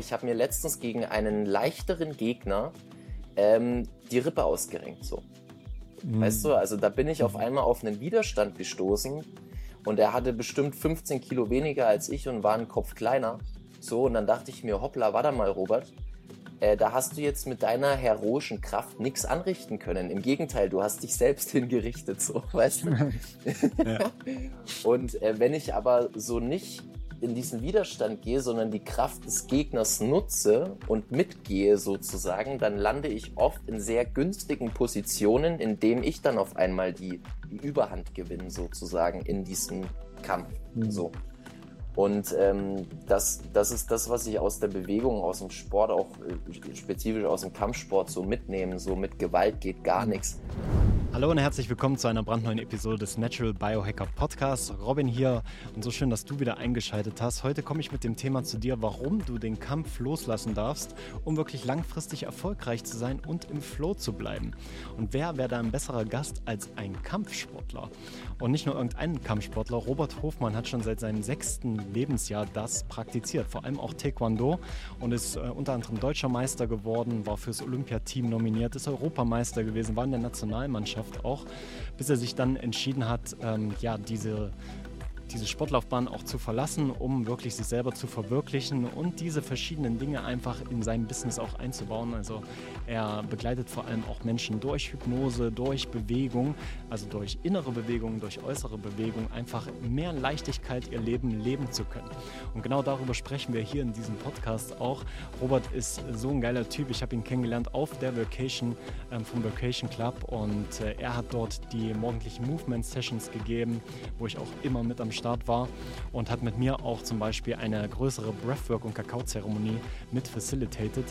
Ich habe mir letztens gegen einen leichteren Gegner ähm, die Rippe ausgerenkt. So. Mhm. Weißt du, also da bin ich auf einmal auf einen Widerstand gestoßen und er hatte bestimmt 15 Kilo weniger als ich und war einen Kopf kleiner. So, und dann dachte ich mir, hoppla, warte mal, Robert. Äh, da hast du jetzt mit deiner heroischen Kraft nichts anrichten können. Im Gegenteil, du hast dich selbst hingerichtet, so, weißt du? ja. Und äh, wenn ich aber so nicht in diesen Widerstand gehe, sondern die Kraft des Gegners nutze und mitgehe sozusagen, dann lande ich oft in sehr günstigen Positionen, in denen ich dann auf einmal die, die Überhand gewinne sozusagen in diesem Kampf. Mhm. So. Und ähm, das, das ist das, was ich aus der Bewegung, aus dem Sport, auch äh, spezifisch aus dem Kampfsport so mitnehme. So mit Gewalt geht gar nichts. Hallo und herzlich willkommen zu einer brandneuen Episode des Natural Biohacker Podcasts. Robin hier und so schön, dass du wieder eingeschaltet hast. Heute komme ich mit dem Thema zu dir, warum du den Kampf loslassen darfst, um wirklich langfristig erfolgreich zu sein und im Flow zu bleiben. Und wer wäre da ein besserer Gast als ein Kampfsportler? Und nicht nur irgendein Kampfsportler. Robert Hofmann hat schon seit seinem sechsten Lebensjahr das praktiziert, vor allem auch Taekwondo. Und ist äh, unter anderem deutscher Meister geworden, war fürs Olympiateam nominiert, ist Europameister gewesen, war in der Nationalmannschaft Mannschaft auch, bis er sich dann entschieden hat, ähm, ja, diese diese Sportlaufbahn auch zu verlassen, um wirklich sich selber zu verwirklichen und diese verschiedenen Dinge einfach in sein Business auch einzubauen. Also er begleitet vor allem auch Menschen durch Hypnose, durch Bewegung, also durch innere Bewegung, durch äußere Bewegung, einfach mehr Leichtigkeit ihr Leben leben zu können. Und genau darüber sprechen wir hier in diesem Podcast auch. Robert ist so ein geiler Typ. Ich habe ihn kennengelernt auf der Vacation ähm, vom Vacation Club und äh, er hat dort die morgendlichen Movement Sessions gegeben, wo ich auch immer mit am Start war und hat mit mir auch zum Beispiel eine größere Breathwork- und Kakaozeremonie mit facilitated.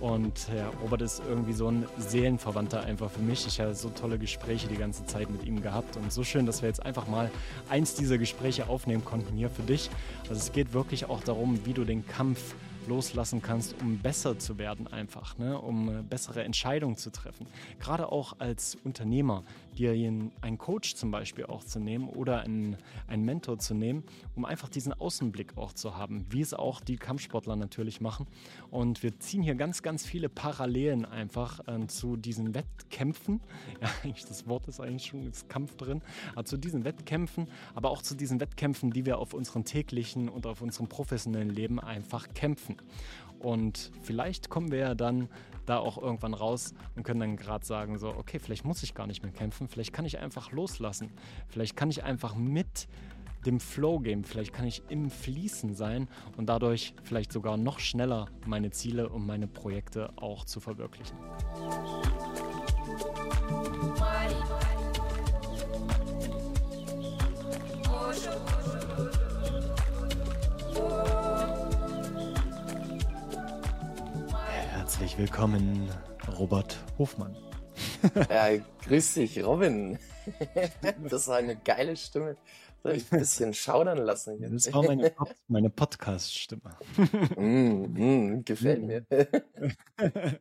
Und ja, Robert ist irgendwie so ein Seelenverwandter einfach für mich. Ich habe so tolle Gespräche die ganze Zeit mit ihm gehabt und so schön, dass wir jetzt einfach mal eins dieser Gespräche aufnehmen konnten hier für dich. Also es geht wirklich auch darum, wie du den Kampf loslassen kannst, um besser zu werden einfach, ne? um bessere Entscheidungen zu treffen. Gerade auch als Unternehmer, dir einen Coach zum Beispiel auch zu nehmen oder einen, einen Mentor zu nehmen, um einfach diesen Außenblick auch zu haben, wie es auch die Kampfsportler natürlich machen. Und wir ziehen hier ganz, ganz viele Parallelen einfach äh, zu diesen Wettkämpfen. Ja, eigentlich das Wort ist eigentlich schon das Kampf drin, aber zu diesen Wettkämpfen, aber auch zu diesen Wettkämpfen, die wir auf unserem täglichen und auf unserem professionellen Leben einfach kämpfen. Und vielleicht kommen wir ja dann da auch irgendwann raus und können dann gerade sagen, so, okay, vielleicht muss ich gar nicht mehr kämpfen, vielleicht kann ich einfach loslassen, vielleicht kann ich einfach mit dem Flow gehen, vielleicht kann ich im Fließen sein und dadurch vielleicht sogar noch schneller meine Ziele und meine Projekte auch zu verwirklichen. Herzlich willkommen, Robert Hofmann. Ja, grüß dich, Robin. Das war eine geile Stimme. Soll ich ein bisschen schaudern lassen? Hier? Das war meine, Pod meine Podcast-Stimme. Mm, mm, gefällt mir.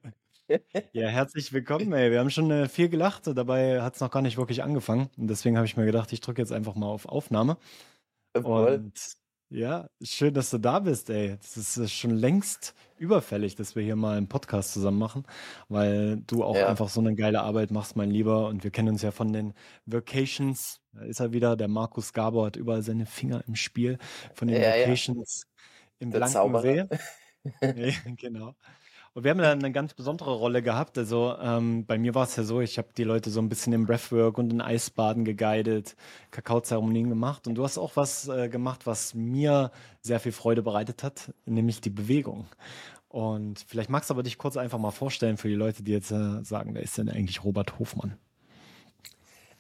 Ja, herzlich willkommen, ey. Wir haben schon äh, viel gelacht, dabei hat es noch gar nicht wirklich angefangen. Und deswegen habe ich mir gedacht, ich drücke jetzt einfach mal auf Aufnahme. Und ja, schön, dass du da bist, ey. Das ist äh, schon längst überfällig, dass wir hier mal einen Podcast zusammen machen, weil du auch ja. einfach so eine geile Arbeit machst, mein Lieber. Und wir kennen uns ja von den Vacations. Da ist er wieder. Der Markus Gabor hat überall seine Finger im Spiel von den ja, Vacations ja. im Der blanken See. genau. Und wir haben da eine ganz besondere Rolle gehabt. Also ähm, bei mir war es ja so, ich habe die Leute so ein bisschen im Breathwork und in Eisbaden geguidet, Kakaozeremonien gemacht. Und du hast auch was äh, gemacht, was mir sehr viel Freude bereitet hat, nämlich die Bewegung. Und vielleicht magst du aber dich kurz einfach mal vorstellen für die Leute, die jetzt äh, sagen, wer ist denn eigentlich Robert Hofmann?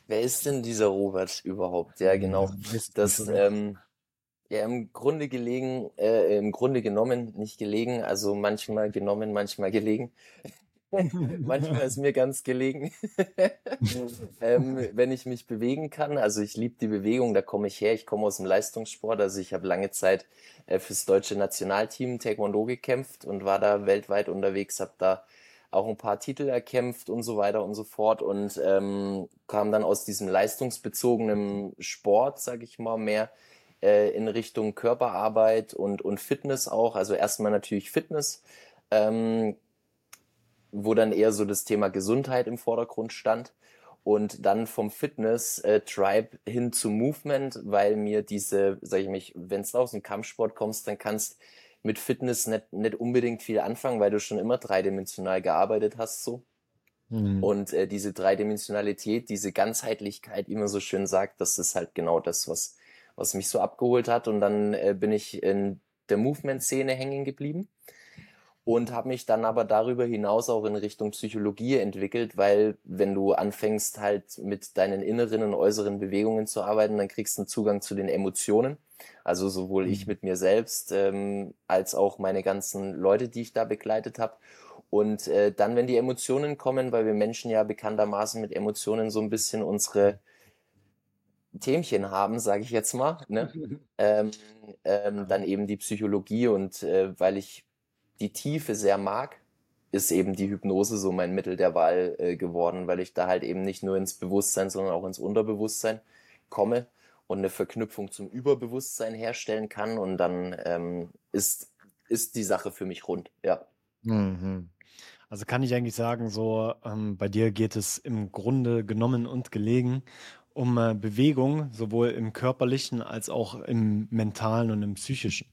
Wer ist denn dieser Robert überhaupt? Ja, genau. Das, ähm, ja, im Grunde gelegen, äh, im Grunde genommen, nicht gelegen, also manchmal genommen, manchmal gelegen. manchmal ist mir ganz gelegen, ähm, wenn ich mich bewegen kann. Also ich liebe die Bewegung, da komme ich her. Ich komme aus dem Leistungssport. Also ich habe lange Zeit äh, fürs deutsche Nationalteam Taekwondo gekämpft und war da weltweit unterwegs, habe da auch ein paar Titel erkämpft und so weiter und so fort und ähm, kam dann aus diesem leistungsbezogenen Sport, sag ich mal, mehr äh, in Richtung Körperarbeit und, und Fitness auch. Also erstmal natürlich Fitness, ähm, wo dann eher so das Thema Gesundheit im Vordergrund stand. Und dann vom Fitness äh, Tribe hin zum Movement, weil mir diese, sag ich mich, wenn du aus dem Kampfsport kommst, dann kannst mit Fitness nicht, nicht unbedingt viel anfangen, weil du schon immer dreidimensional gearbeitet hast so. Mhm. Und äh, diese Dreidimensionalität, diese Ganzheitlichkeit, wie man so schön sagt, das ist halt genau das, was, was mich so abgeholt hat. Und dann äh, bin ich in der Movement-Szene hängen geblieben und habe mich dann aber darüber hinaus auch in Richtung Psychologie entwickelt, weil wenn du anfängst halt mit deinen inneren und äußeren Bewegungen zu arbeiten, dann kriegst du einen Zugang zu den Emotionen. Also sowohl ich mhm. mit mir selbst ähm, als auch meine ganzen Leute, die ich da begleitet habe. Und äh, dann, wenn die Emotionen kommen, weil wir Menschen ja bekanntermaßen mit Emotionen so ein bisschen unsere Themchen haben, sage ich jetzt mal, ne? ähm, ähm, dann eben die Psychologie und äh, weil ich die Tiefe sehr mag, ist eben die Hypnose so mein Mittel der Wahl äh, geworden, weil ich da halt eben nicht nur ins Bewusstsein, sondern auch ins Unterbewusstsein komme und eine Verknüpfung zum Überbewusstsein herstellen kann und dann ähm, ist, ist die Sache für mich rund, ja. Mhm. Also kann ich eigentlich sagen, so ähm, bei dir geht es im Grunde genommen und gelegen um äh, Bewegung, sowohl im körperlichen als auch im mentalen und im psychischen.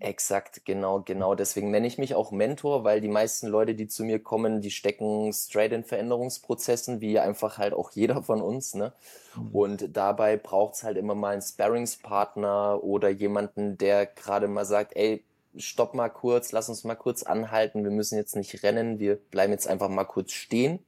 Exakt, genau, genau. Deswegen nenne ich mich auch Mentor, weil die meisten Leute, die zu mir kommen, die stecken straight in Veränderungsprozessen, wie einfach halt auch jeder von uns. Ne? Mhm. Und dabei braucht's halt immer mal einen Sparringspartner oder jemanden, der gerade mal sagt, ey, stopp mal kurz, lass uns mal kurz anhalten, wir müssen jetzt nicht rennen, wir bleiben jetzt einfach mal kurz stehen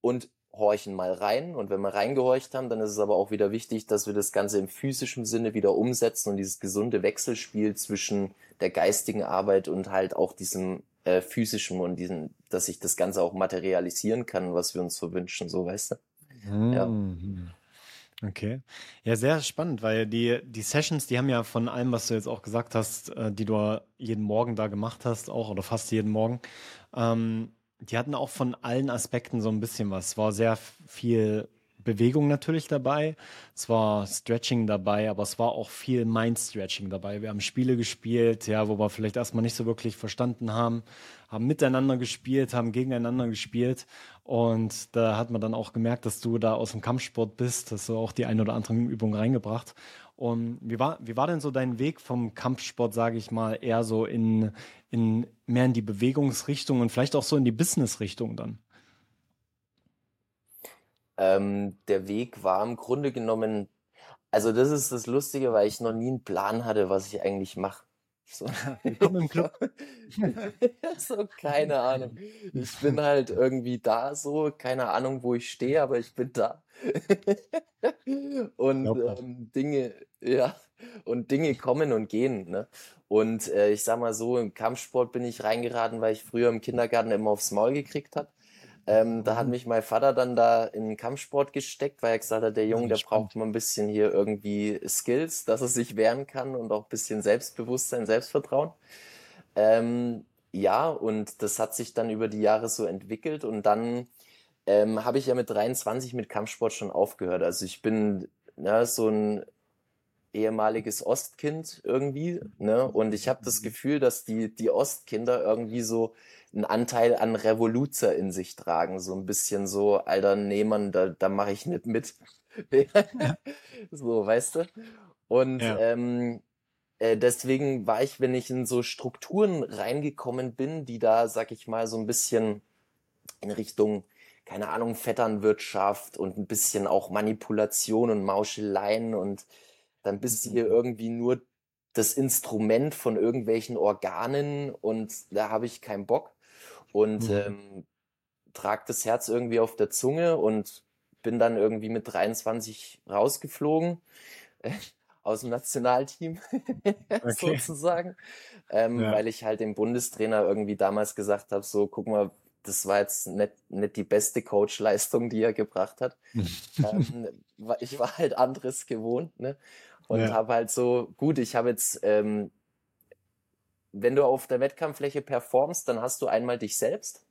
und horchen mal rein. Und wenn wir reingehorcht haben, dann ist es aber auch wieder wichtig, dass wir das Ganze im physischen Sinne wieder umsetzen und dieses gesunde Wechselspiel zwischen der geistigen Arbeit und halt auch diesem äh, physischen und diesen, dass sich das Ganze auch materialisieren kann, was wir uns so wünschen, so weißt du. Mhm. Ja. Okay. Ja, sehr spannend, weil die, die Sessions, die haben ja von allem, was du jetzt auch gesagt hast, äh, die du jeden Morgen da gemacht hast, auch oder fast jeden Morgen, ähm, die hatten auch von allen Aspekten so ein bisschen was. Es war sehr viel Bewegung natürlich dabei, es war Stretching dabei, aber es war auch viel Mind-Stretching dabei. Wir haben Spiele gespielt, ja, wo wir vielleicht erstmal nicht so wirklich verstanden haben, haben miteinander gespielt, haben gegeneinander gespielt und da hat man dann auch gemerkt, dass du da aus dem Kampfsport bist, hast du auch die eine oder andere Übung reingebracht. Und wie war, wie war denn so dein Weg vom Kampfsport, sage ich mal, eher so in, in mehr in die Bewegungsrichtung und vielleicht auch so in die Businessrichtung dann? Ähm, der Weg war im Grunde genommen, also das ist das Lustige, weil ich noch nie einen Plan hatte, was ich eigentlich mache. So. Willkommen im Club. so, keine Ahnung. Ich bin halt irgendwie da so, keine Ahnung, wo ich stehe, aber ich bin da. und ähm, Dinge, ja, und Dinge kommen und gehen. Ne? Und äh, ich sag mal so, im Kampfsport bin ich reingeraten, weil ich früher im Kindergarten immer aufs Maul gekriegt habe. Ähm, da hat mich mein Vater dann da in den Kampfsport gesteckt, weil er gesagt hat, der Junge, der braucht mal ein bisschen hier irgendwie Skills, dass er sich wehren kann und auch ein bisschen Selbstbewusstsein, Selbstvertrauen. Ähm, ja, und das hat sich dann über die Jahre so entwickelt und dann ähm, habe ich ja mit 23 mit Kampfsport schon aufgehört. Also ich bin ja, so ein ehemaliges Ostkind irgendwie, ne? Und ich habe das mhm. Gefühl, dass die die Ostkinder irgendwie so einen Anteil an Revoluzer in sich tragen, so ein bisschen so, alter, nee, Mann, da, da mache ich nicht mit. so, weißt du? Und ja. ähm, äh, deswegen war ich, wenn ich in so Strukturen reingekommen bin, die da, sag ich mal, so ein bisschen in Richtung, keine Ahnung, Vetternwirtschaft und ein bisschen auch Manipulation und Mauscheleien und dann bist du hier mhm. irgendwie nur das Instrument von irgendwelchen Organen und da habe ich keinen Bock und mhm. ähm, trag das Herz irgendwie auf der Zunge und bin dann irgendwie mit 23 rausgeflogen äh, aus dem Nationalteam okay. sozusagen, ähm, ja. weil ich halt dem Bundestrainer irgendwie damals gesagt habe, so guck mal, das war jetzt nicht, nicht die beste Coachleistung, die er gebracht hat. ähm, ich war halt anderes gewohnt, ne? Und ja. habe halt so, gut, ich habe jetzt ähm, wenn du auf der Wettkampffläche performst, dann hast du einmal dich selbst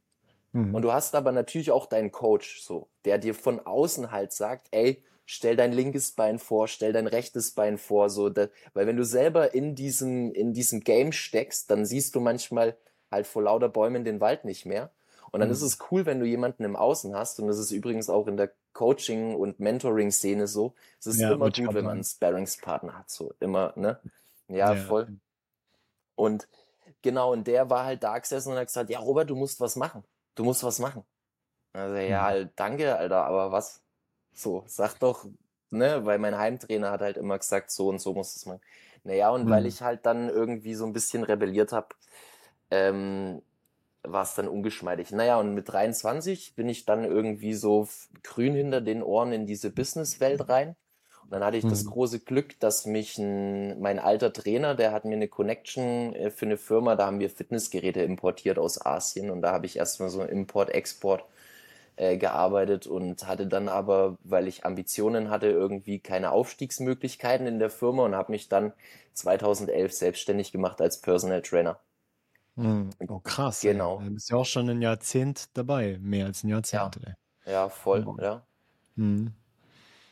mhm. und du hast aber natürlich auch deinen Coach, so, der dir von außen halt sagt, ey, stell dein linkes Bein vor, stell dein rechtes Bein vor, so, da, weil wenn du selber in diesem, in diesem Game steckst, dann siehst du manchmal halt vor lauter Bäumen den Wald nicht mehr. Und dann mhm. ist es cool, wenn du jemanden im Außen hast. Und das ist übrigens auch in der Coaching- und Mentoring-Szene so. Es ist ja, immer gut, wenn man einen Sparringspartner hat, so immer, ne? Ja, ja, voll. Und genau, und der war halt da gesessen und hat gesagt, ja, Robert, du musst was machen. Du musst was machen. Also, ja, mhm. danke, Alter, aber was? So, sag doch, ne, weil mein Heimtrainer hat halt immer gesagt, so und so muss es machen. Naja, und mhm. weil ich halt dann irgendwie so ein bisschen rebelliert habe, ähm, war es dann ungeschmeidig. Naja, und mit 23 bin ich dann irgendwie so grün hinter den Ohren in diese Businesswelt rein. Dann hatte ich mhm. das große Glück, dass mich ein, mein alter Trainer, der hat mir eine Connection äh, für eine Firma, da haben wir Fitnessgeräte importiert aus Asien und da habe ich erstmal so Import-Export äh, gearbeitet und hatte dann aber, weil ich Ambitionen hatte, irgendwie keine Aufstiegsmöglichkeiten in der Firma und habe mich dann 2011 selbstständig gemacht als Personal Trainer. Mhm. Oh, krass. Genau. Du bist ja auch schon ein Jahrzehnt dabei, mehr als ein Jahrzehnt. Ja, ja voll, oh. ja. Mhm.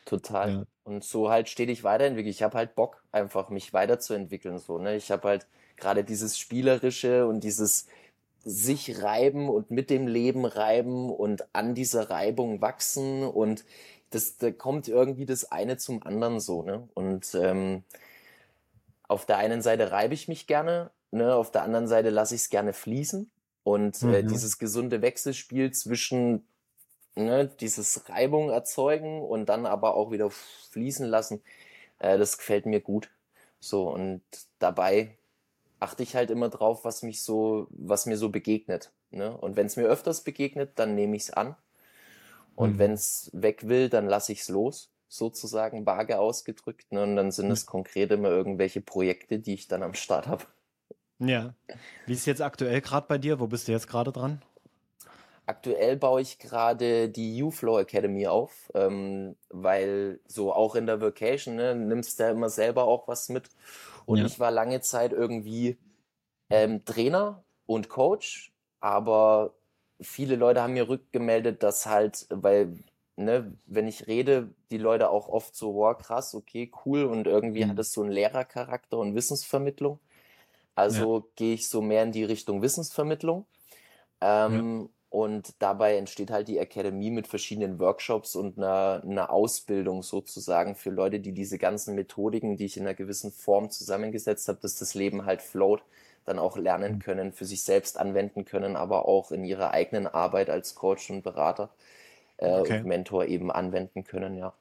Total. Ja. Und so halt stetig weiterentwickelt. Ich habe halt Bock, einfach mich weiterzuentwickeln. So, ne? Ich habe halt gerade dieses Spielerische und dieses sich reiben und mit dem Leben reiben und an dieser Reibung wachsen und das, da kommt irgendwie das eine zum anderen so, ne? Und ähm, auf der einen Seite reibe ich mich gerne, Ne? Auf der anderen Seite lasse ich es gerne fließen. Und äh, mhm. äh, dieses gesunde Wechselspiel zwischen ne, dieses Reibung erzeugen und dann aber auch wieder fließen lassen, äh, das gefällt mir gut. So, und dabei achte ich halt immer drauf, was mich so, was mir so begegnet. Ne? Und wenn es mir öfters begegnet, dann nehme ich es an. Und mhm. wenn es weg will, dann lasse ich es los, sozusagen vage ausgedrückt. Ne? Und dann sind es konkret immer irgendwelche Projekte, die ich dann am Start habe. Ja. Wie ist jetzt aktuell gerade bei dir? Wo bist du jetzt gerade dran? Aktuell baue ich gerade die U-Flow Academy auf, ähm, weil so auch in der Vacation ne, nimmst du ja immer selber auch was mit. Und ja. ich war lange Zeit irgendwie ähm, Trainer und Coach, aber viele Leute haben mir rückgemeldet, dass halt, weil, ne, wenn ich rede, die Leute auch oft so, wow, krass, okay, cool und irgendwie mhm. hat es so einen Lehrercharakter und Wissensvermittlung. Also ja. gehe ich so mehr in die Richtung Wissensvermittlung. Ähm, ja. Und dabei entsteht halt die Akademie mit verschiedenen Workshops und einer, einer Ausbildung sozusagen für Leute, die diese ganzen Methodiken, die ich in einer gewissen Form zusammengesetzt habe, dass das Leben halt float, dann auch lernen mhm. können, für sich selbst anwenden können, aber auch in ihrer eigenen Arbeit als Coach und Berater äh, okay. und Mentor eben anwenden können, ja.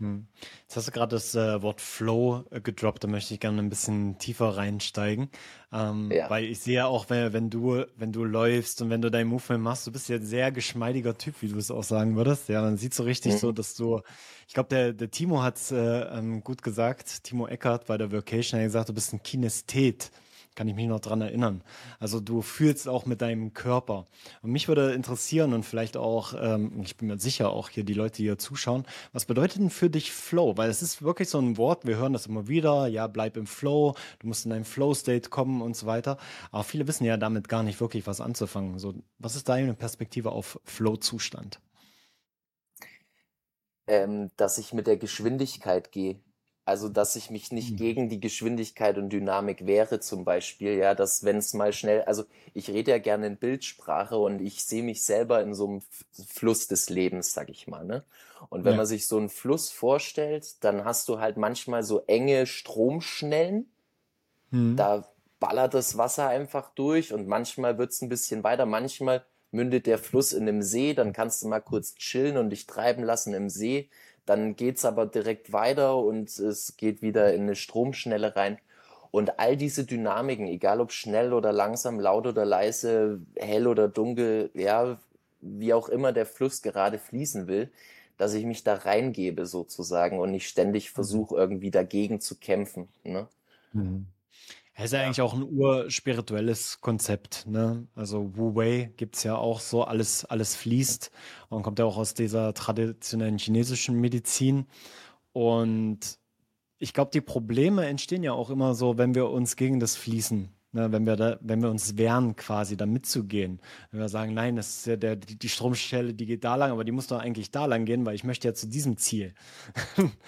Hm. Jetzt hast du gerade das äh, Wort Flow äh, gedroppt, da möchte ich gerne ein bisschen tiefer reinsteigen. Ähm, ja. Weil ich sehe ja auch, wenn, wenn, du, wenn du läufst und wenn du dein Movement machst, du bist ja ein sehr geschmeidiger Typ, wie du es auch sagen würdest. Ja, man sieht so richtig mhm. so, dass du, ich glaube, der, der Timo hat es äh, ähm, gut gesagt, Timo Eckert bei der Vocation hat gesagt, du bist ein Kinesthet kann ich mich noch dran erinnern. Also du fühlst auch mit deinem Körper. Und mich würde interessieren und vielleicht auch, ähm, ich bin mir sicher, auch hier die Leute, die hier zuschauen, was bedeutet denn für dich Flow? Weil es ist wirklich so ein Wort, wir hören das immer wieder, ja, bleib im Flow, du musst in einen Flow-State kommen und so weiter. Aber viele wissen ja damit gar nicht wirklich was anzufangen. So, was ist deine Perspektive auf Flow-Zustand? Ähm, dass ich mit der Geschwindigkeit gehe. Also, dass ich mich nicht mhm. gegen die Geschwindigkeit und Dynamik wehre, zum Beispiel, ja, dass wenn es mal schnell, also ich rede ja gerne in Bildsprache und ich sehe mich selber in so einem Fluss des Lebens, sag ich mal, ne? Und wenn ja. man sich so einen Fluss vorstellt, dann hast du halt manchmal so enge Stromschnellen, mhm. da ballert das Wasser einfach durch und manchmal wird's ein bisschen weiter, manchmal mündet der Fluss in einem See, dann kannst du mal kurz chillen und dich treiben lassen im See dann geht's aber direkt weiter und es geht wieder in eine Stromschnelle rein. Und all diese Dynamiken, egal ob schnell oder langsam, laut oder leise, hell oder dunkel, ja, wie auch immer der Fluss gerade fließen will, dass ich mich da reingebe sozusagen und nicht ständig mhm. versuche, irgendwie dagegen zu kämpfen. Ne? Mhm. Es ist ja eigentlich auch ein urspirituelles Konzept, ne? Also Wu Wei gibt's ja auch so, alles, alles fließt und kommt ja auch aus dieser traditionellen chinesischen Medizin. Und ich glaube, die Probleme entstehen ja auch immer so, wenn wir uns gegen das Fließen Ne, wenn, wir da, wenn wir uns wehren, quasi da mitzugehen. Wenn wir sagen, nein, das ist ja der, die, die Stromstelle, die geht da lang, aber die muss doch eigentlich da lang gehen, weil ich möchte ja zu diesem Ziel.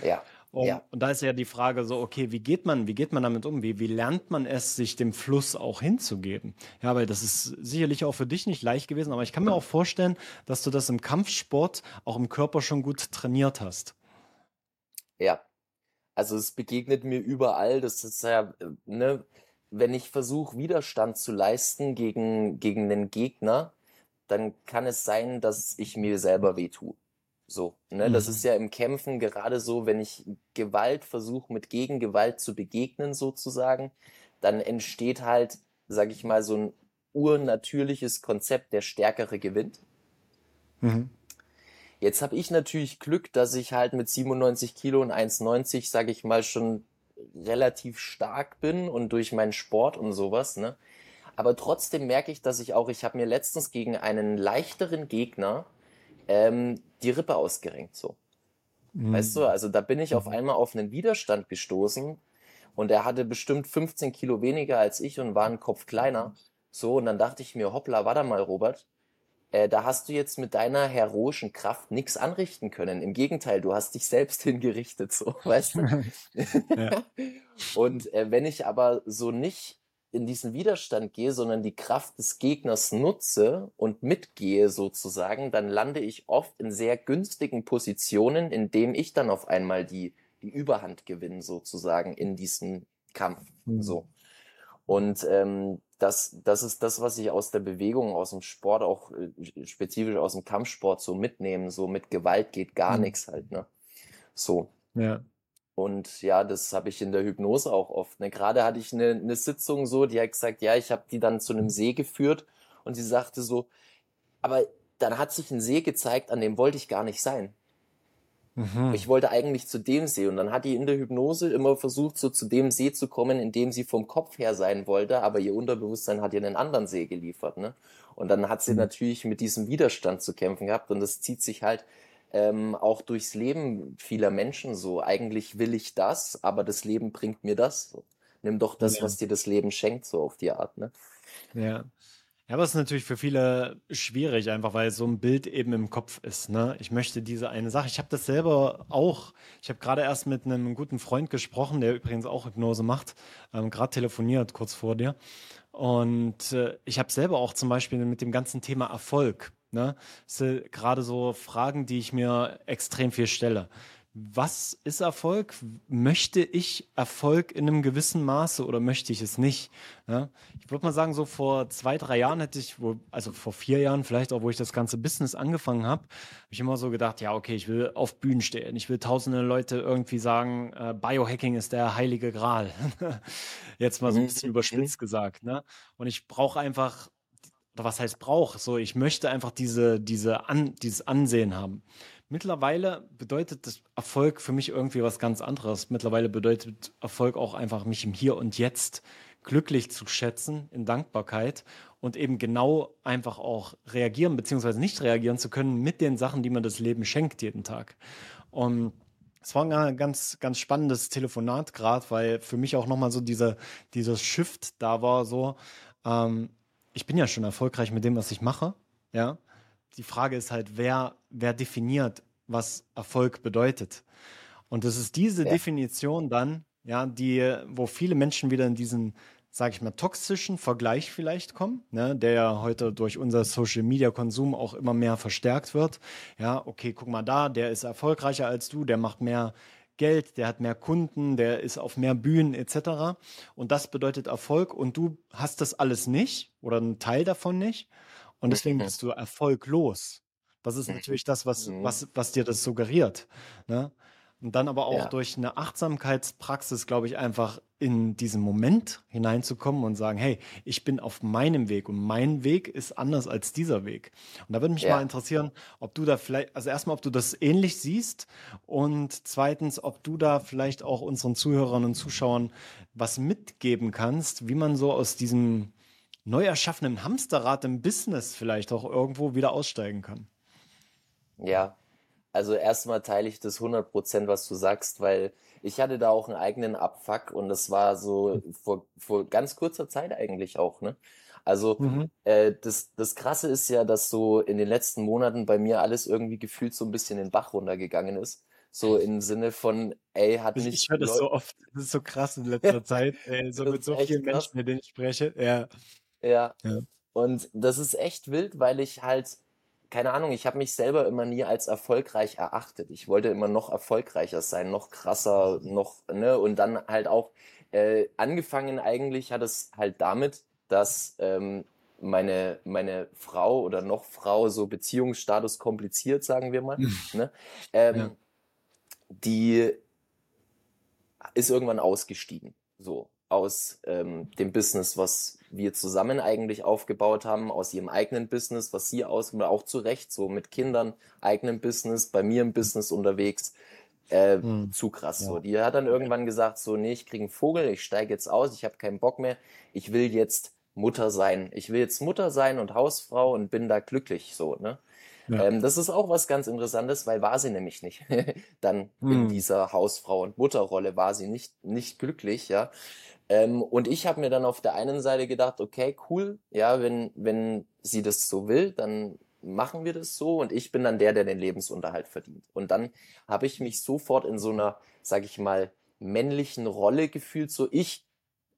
Ja. Und, ja. und da ist ja die Frage so, okay, wie geht man, wie geht man damit um? Wie, wie lernt man es, sich dem Fluss auch hinzugeben? Ja, weil das ist sicherlich auch für dich nicht leicht gewesen, aber ich kann mir auch vorstellen, dass du das im Kampfsport auch im Körper schon gut trainiert hast. Ja. Also es begegnet mir überall. Das ist ja, äh, ne, wenn ich versuche, Widerstand zu leisten gegen, gegen einen Gegner, dann kann es sein, dass ich mir selber wehtue. So, ne? Mhm. Das ist ja im Kämpfen gerade so, wenn ich Gewalt versuche, mit Gegengewalt zu begegnen, sozusagen, dann entsteht halt, sag ich mal, so ein urnatürliches Konzept, der Stärkere gewinnt. Mhm. Jetzt habe ich natürlich Glück, dass ich halt mit 97 Kilo und 1,90, sag ich mal, schon relativ stark bin und durch meinen Sport und sowas, ne? Aber trotzdem merke ich, dass ich auch, ich habe mir letztens gegen einen leichteren Gegner ähm, die Rippe ausgerenkt, so. Mhm. Weißt du, also da bin ich auf mhm. einmal auf einen Widerstand gestoßen und er hatte bestimmt 15 Kilo weniger als ich und war einen Kopf kleiner. So, und dann dachte ich mir, hoppla, warte mal, Robert, äh, da hast du jetzt mit deiner heroischen Kraft nichts anrichten können. Im Gegenteil, du hast dich selbst hingerichtet, so, weißt du? Und äh, wenn ich aber so nicht in diesen Widerstand gehe, sondern die Kraft des Gegners nutze und mitgehe sozusagen, dann lande ich oft in sehr günstigen Positionen, in denen ich dann auf einmal die, die Überhand gewinne sozusagen in diesem Kampf. Mhm. So. Und ähm, das, das ist das, was ich aus der Bewegung, aus dem Sport, auch äh, spezifisch aus dem Kampfsport so mitnehme. So mit Gewalt geht gar mhm. nichts halt, ne? So. Ja. Und ja, das habe ich in der Hypnose auch oft. Ne? Gerade hatte ich eine, eine Sitzung so, die hat gesagt, ja, ich habe die dann zu einem See geführt und sie sagte so, aber dann hat sich ein See gezeigt, an dem wollte ich gar nicht sein. Mhm. Ich wollte eigentlich zu dem See und dann hat die in der Hypnose immer versucht, so zu dem See zu kommen, in dem sie vom Kopf her sein wollte, aber ihr Unterbewusstsein hat ihr einen anderen See geliefert, ne? Und dann hat sie mhm. natürlich mit diesem Widerstand zu kämpfen gehabt und das zieht sich halt ähm, auch durchs Leben vieler Menschen so. Eigentlich will ich das, aber das Leben bringt mir das. So. Nimm doch das, ja. was dir das Leben schenkt, so auf die Art, ne? Ja. Ja, aber es ist natürlich für viele schwierig, einfach weil so ein Bild eben im Kopf ist. Ne? Ich möchte diese eine Sache. Ich habe das selber auch. Ich habe gerade erst mit einem guten Freund gesprochen, der übrigens auch Hypnose macht, ähm, gerade telefoniert kurz vor dir. Und äh, ich habe selber auch zum Beispiel mit dem ganzen Thema Erfolg. Ne? Das sind gerade so Fragen, die ich mir extrem viel stelle was ist Erfolg? Möchte ich Erfolg in einem gewissen Maße oder möchte ich es nicht? Ja, ich würde mal sagen, so vor zwei, drei Jahren hätte ich, also vor vier Jahren vielleicht auch, wo ich das ganze Business angefangen habe, habe ich immer so gedacht, ja, okay, ich will auf Bühnen stehen, ich will tausende Leute irgendwie sagen, äh, Biohacking ist der heilige Gral. Jetzt mal so ein bisschen mhm. überspitzt gesagt. Ne? Und ich brauche einfach oder was heißt brauche, so ich möchte einfach diese, diese An, dieses Ansehen haben. Mittlerweile bedeutet das Erfolg für mich irgendwie was ganz anderes. Mittlerweile bedeutet Erfolg auch einfach, mich im Hier und Jetzt glücklich zu schätzen, in Dankbarkeit und eben genau einfach auch reagieren bzw. nicht reagieren zu können mit den Sachen, die mir das Leben schenkt jeden Tag. Und es war ein ganz, ganz spannendes Telefonat gerade, weil für mich auch nochmal so dieser, dieser Shift da war, so, ähm, ich bin ja schon erfolgreich mit dem, was ich mache, ja, die Frage ist halt, wer, wer definiert, was Erfolg bedeutet. Und das ist diese ja. Definition dann, ja, die, wo viele Menschen wieder in diesen, sage ich mal, toxischen Vergleich vielleicht kommen, ne, der ja heute durch unser Social Media Konsum auch immer mehr verstärkt wird. Ja, okay, guck mal da, der ist erfolgreicher als du, der macht mehr Geld, der hat mehr Kunden, der ist auf mehr Bühnen etc. Und das bedeutet Erfolg und du hast das alles nicht oder einen Teil davon nicht. Und deswegen mhm. bist du erfolglos. Das ist mhm. natürlich das, was, mhm. was, was dir das suggeriert. Ne? Und dann aber auch ja. durch eine Achtsamkeitspraxis, glaube ich, einfach in diesen Moment hineinzukommen und sagen, hey, ich bin auf meinem Weg und mein Weg ist anders als dieser Weg. Und da würde mich ja. mal interessieren, ob du da vielleicht, also erstmal, ob du das ähnlich siehst und zweitens, ob du da vielleicht auch unseren Zuhörern und Zuschauern was mitgeben kannst, wie man so aus diesem neu erschaffenen Hamsterrad im Business vielleicht auch irgendwo wieder aussteigen kann. Ja, Also erstmal teile ich das 100%, was du sagst, weil ich hatte da auch einen eigenen Abfuck und das war so vor, vor ganz kurzer Zeit eigentlich auch, ne? Also Mhm. äh, das, das Krasse ist ja, dass so in den letzten Monaten bei mir alles irgendwie gefühlt so ein bisschen den Bach runtergegangen ist. So im Sinne von, ey, hat Ich, nicht ich höre das so oft. Das ist so krass in letzter Zeit. Ey, so Das mit so vielen krass. Menschen, mit denen ich spreche. Ja. Ja. Ja. Und das ist echt wild, weil ich halt, keine Ahnung, ich habe mich selber immer nie als erfolgreich erachtet. Ich wollte immer noch erfolgreicher sein, noch krasser, noch, ne, und dann halt auch äh, angefangen eigentlich hat es halt damit, dass ähm, meine, meine Frau oder noch Frau, so Beziehungsstatus kompliziert, sagen wir mal, ne, ähm, Ja. die ist irgendwann ausgestiegen, so aus ähm, dem Business, was wir zusammen eigentlich aufgebaut haben, aus ihrem eigenen Business, was sie aus, auch zu Recht, so mit Kindern, eigenem Business, bei mir im Business unterwegs, äh, Hm. zu krass Ja. so. Die hat dann irgendwann gesagt, so, nee, ich krieg einen Vogel, ich steige jetzt aus, ich habe keinen Bock mehr, ich will jetzt Mutter sein. Ich will jetzt Mutter sein und Hausfrau und bin da glücklich, so, ne? Ja. Ähm, das ist auch was ganz Interessantes, weil war sie nämlich nicht. Dann in Hm. dieser Hausfrau- und Mutterrolle war sie nicht, nicht glücklich, ja. Ähm, und ich habe mir dann auf der einen Seite gedacht, okay, cool, ja, wenn, wenn sie das so will, dann machen wir das so und ich bin dann der, der den Lebensunterhalt verdient. Und dann habe ich mich sofort in so einer, sag ich mal, männlichen Rolle gefühlt, so ich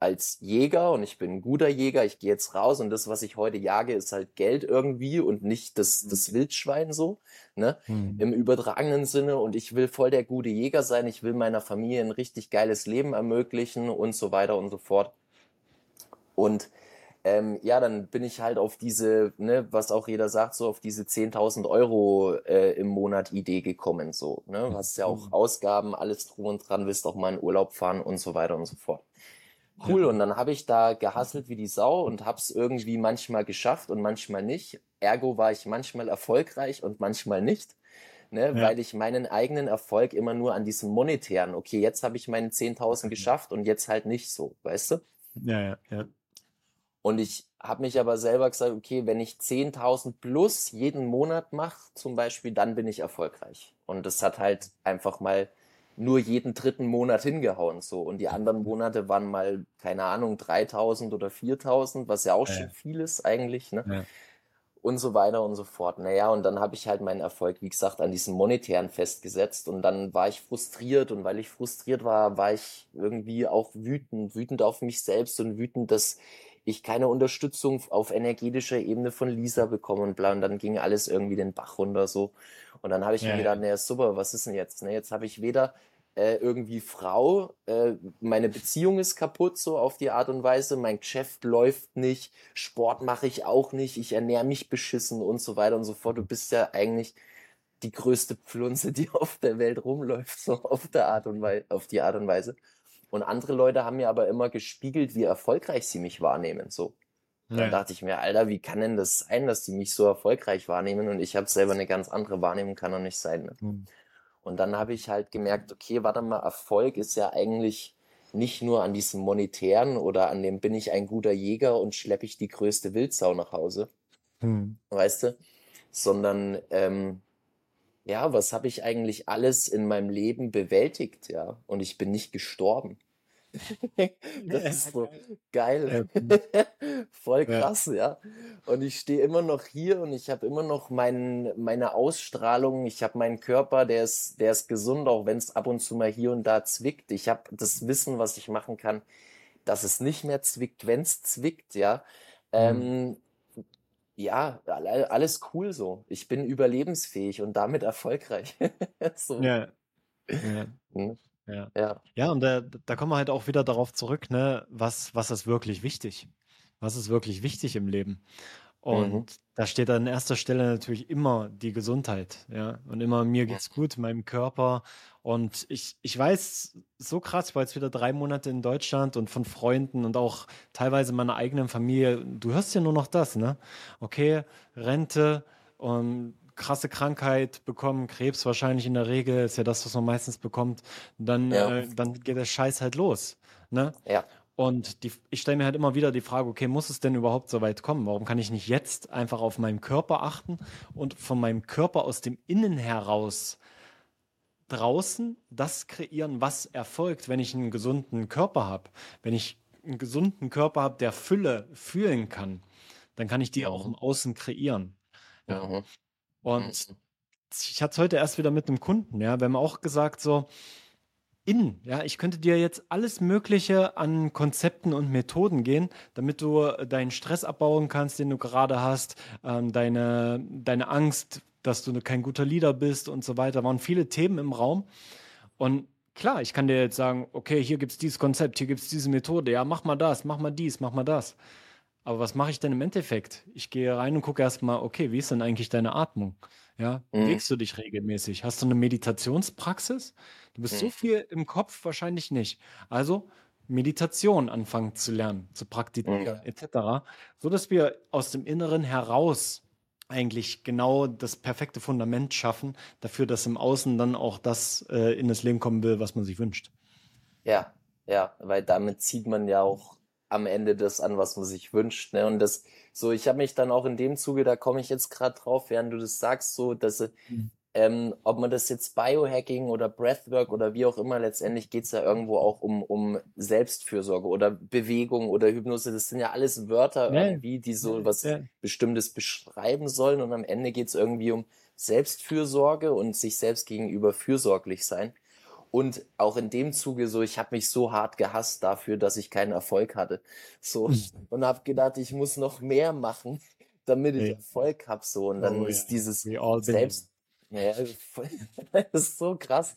als Jäger und ich bin ein guter Jäger, ich gehe jetzt raus und das, was ich heute jage, ist halt Geld irgendwie und nicht das, das Wildschwein so, ne? Hm. im übertragenen Sinne und ich will voll der gute Jäger sein, ich will meiner Familie ein richtig geiles Leben ermöglichen und so weiter und so fort. Und ähm, ja, dann bin ich halt auf diese, ne, was auch jeder sagt, so auf diese 10.000 Euro äh, im Monat Idee gekommen, so, ne, hast ja auch Ausgaben, alles drum und dran, willst auch mal in Urlaub fahren und so weiter und so fort. Cool, und dann habe ich da gehasselt wie die Sau und hab's irgendwie manchmal geschafft und manchmal nicht. Ergo war ich manchmal erfolgreich und manchmal nicht, ne, Ja. weil ich meinen eigenen Erfolg immer nur an diesem monetären, okay, jetzt habe ich meinen 10.000 geschafft und jetzt halt nicht so, weißt du? Ja, ja, ja. Und ich habe mich aber selber gesagt, okay, wenn ich 10.000 plus jeden Monat mache, zum Beispiel, dann bin ich erfolgreich. Und das hat halt einfach mal nur jeden dritten Monat hingehauen, so. Und die anderen Monate waren mal, keine Ahnung, 3.000 oder 4.000, was ja auch Ja, schon viel ist eigentlich, ne? Ja. Und so weiter und so fort. Naja, und dann habe ich halt meinen Erfolg, wie gesagt, an diesem monetären festgesetzt. Und dann war ich frustriert. Und weil ich frustriert war, war ich irgendwie auch wütend, wütend auf mich selbst und wütend, dass ich keine Unterstützung auf energetischer Ebene von Lisa bekomme und bla. Und dann ging alles irgendwie den Bach runter so. Und dann habe ich Ja, mir gedacht, naja, super, was ist denn jetzt? Ne, jetzt habe ich weder äh, irgendwie Frau, äh, meine Beziehung ist kaputt, so auf die Art und Weise, mein Geschäft läuft nicht, Sport mache ich auch nicht, ich ernähre mich beschissen und so weiter und so fort. Du bist ja eigentlich die größte Pflunze, die auf der Welt rumläuft, so auf der Art und Weise, auf die Art und Weise. Und andere Leute haben mir aber immer gespiegelt, wie erfolgreich sie mich wahrnehmen, so. Dann Ja. dachte ich mir, Alter, wie kann denn das sein, dass die mich so erfolgreich wahrnehmen und ich habe selber eine ganz andere Wahrnehmung, kann doch nicht sein. Ne? Hm. Und dann habe ich halt gemerkt, okay, warte mal, Erfolg ist ja eigentlich nicht nur an diesem monetären oder an dem bin ich ein guter Jäger und schleppe ich die größte Wildsau nach Hause, Hm. weißt du, sondern ähm, ja, was habe ich eigentlich alles in meinem Leben bewältigt, ja, und ich bin nicht gestorben. Das ist so geil. Voll Ja. krass, ja. Und ich stehe immer noch hier und ich habe immer noch mein, meine Ausstrahlung. Ich habe meinen Körper, der ist, der ist gesund, auch wenn es ab und zu mal hier und da zwickt. Ich habe das Wissen, was ich machen kann, dass es nicht mehr zwickt, wenn es zwickt, ja. Ähm, ja, alle- alles cool so. Ich bin überlebensfähig und damit erfolgreich. So. Ja. Ja. Hm, Ja. Ja. Ja, und da, da kommen wir halt auch wieder darauf zurück, ne, was, was ist wirklich wichtig? Was ist wirklich wichtig im Leben? Und Mhm. da steht an erster Stelle natürlich immer die Gesundheit, ja. Und immer mir geht's gut, meinem Körper. Und ich, ich weiß, so krass, ich war jetzt wieder drei Monate in Deutschland und von Freunden und auch teilweise meiner eigenen Familie. Du hörst ja nur noch das, ne? Okay, Rente und krasse Krankheit bekommen, Krebs wahrscheinlich in der Regel, ist ja das, was man meistens bekommt. Dann, Ja. äh, dann geht der Scheiß halt los, ne? Ja. Und die, ich stelle mir halt immer wieder die Frage, okay, muss es denn überhaupt so weit kommen? Warum kann ich nicht jetzt einfach auf meinen Körper achten und von meinem Körper aus dem Innen heraus draußen das kreieren, was erfolgt, wenn ich einen gesunden Körper habe? Wenn ich einen gesunden Körper habe, der Fülle fühlen kann, dann kann ich die auch im Außen kreieren. Ja. Mhm. Und mhm. ich hatte es heute erst wieder mit einem Kunden, ja, wir haben auch gesagt, so, in. Ja, ich könnte dir jetzt alles Mögliche an Konzepten und Methoden gehen, damit du deinen Stress abbauen kannst, den du gerade hast, ähm, deine, deine Angst, dass du kein guter Leader bist und so weiter. Waren viele Themen im Raum. Und klar, ich kann dir jetzt sagen, okay, hier gibt es dieses Konzept, hier gibt es diese Methode, ja, mach mal das, mach mal dies, mach mal das. Aber was mache ich denn im Endeffekt? Ich gehe rein und gucke erstmal, okay, wie ist denn eigentlich deine Atmung? Ja, mhm. bewegst du dich regelmäßig? Hast du eine Meditationspraxis? Du bist mhm. so viel im Kopf wahrscheinlich nicht. Also Meditation anfangen zu lernen, zu praktizieren, mhm. etc., so dass wir aus dem Inneren heraus eigentlich genau das perfekte Fundament schaffen dafür, dass im Außen dann auch das äh, in das Leben kommen will, was man sich wünscht. Ja, ja, weil damit zieht man ja auch am Ende das an, was man sich wünscht. Ne? Und das, so, ich habe mich dann auch in dem Zuge, da komme ich jetzt gerade drauf, während du das sagst, so, dass mhm. ähm, ob man das jetzt Biohacking oder Breathwork oder wie auch immer, letztendlich geht's ja irgendwo auch um, um Selbstfürsorge oder Bewegung oder Hypnose. Das sind ja alles Wörter ja. irgendwie, die so was ja. Bestimmtes beschreiben sollen. Und am Ende geht's irgendwie um Selbstfürsorge und sich selbst gegenüber fürsorglich sein. Und auch in dem Zuge so, ich habe mich so hart gehasst dafür, dass ich keinen Erfolg hatte. So hm. und habe gedacht, ich muss noch mehr machen, damit ich Erfolg hab so und dann oh, ist ja. dieses selbst ja, das ist so krass.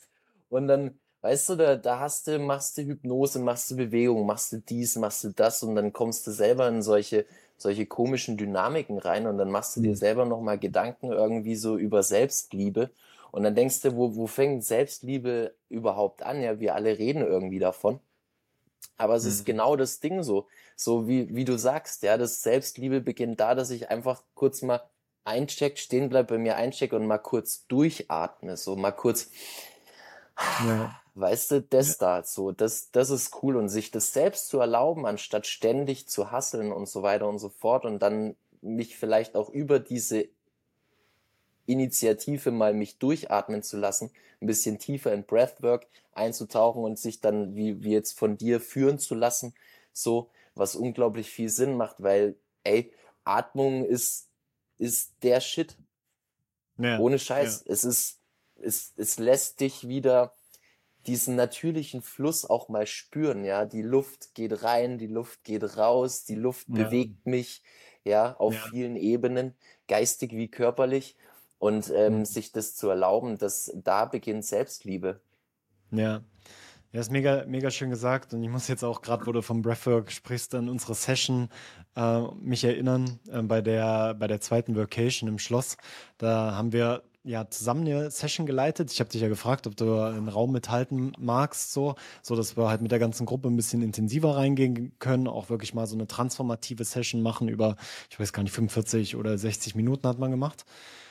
Und dann weißt du, da, da hast du, machst du Hypnose, machst du Bewegung, machst du dies, machst du das und dann kommst du selber in solche solche komischen Dynamiken rein und dann machst du dir hm. selber nochmal Gedanken irgendwie so über Selbstliebe und dann denkst du, wo, wo fängt Selbstliebe überhaupt an? Ja, wir alle reden irgendwie davon. Aber es mhm. ist genau das Ding so. So wie, wie du sagst, ja, das Selbstliebe beginnt da, dass ich einfach kurz mal eincheck, stehen bleib, bei mir eincheck und mal kurz durchatme, so mal kurz, ja. weißt du, das ja. da, so, das, das ist cool und sich das selbst zu erlauben, anstatt ständig zu hasseln und so weiter und so fort und dann mich vielleicht auch über diese Initiative mal mich durchatmen zu lassen, ein bisschen tiefer in Breathwork einzutauchen und sich dann wie, wie jetzt von dir führen zu lassen, so, was unglaublich viel Sinn macht, weil, ey, Atmung ist, ist der Shit. Ja, Ohne Scheiß. Ja. Es ist, es, es lässt dich wieder diesen natürlichen Fluss auch mal spüren, ja. Die Luft geht rein, die Luft geht raus, die Luft ja. bewegt mich, ja, auf vielen Ebenen, geistig wie körperlich. Und ähm, mhm. sich das zu erlauben, dass da beginnt Selbstliebe. Ja. Ja, ist mega, mega schön gesagt. Und ich muss jetzt auch gerade, wo du vom Breathwork sprichst, an unsere Session äh, mich erinnern, äh, bei, der, bei der zweiten Vacation im Schloss. Da haben wir ja zusammen eine Session geleitet. Ich habe dich ja gefragt, ob du einen Raum mithalten magst, so, so dass wir halt mit der ganzen Gruppe ein bisschen intensiver reingehen können, auch wirklich mal so eine transformative Session machen über, ich weiß gar nicht, 45 oder 60 Minuten hat man gemacht.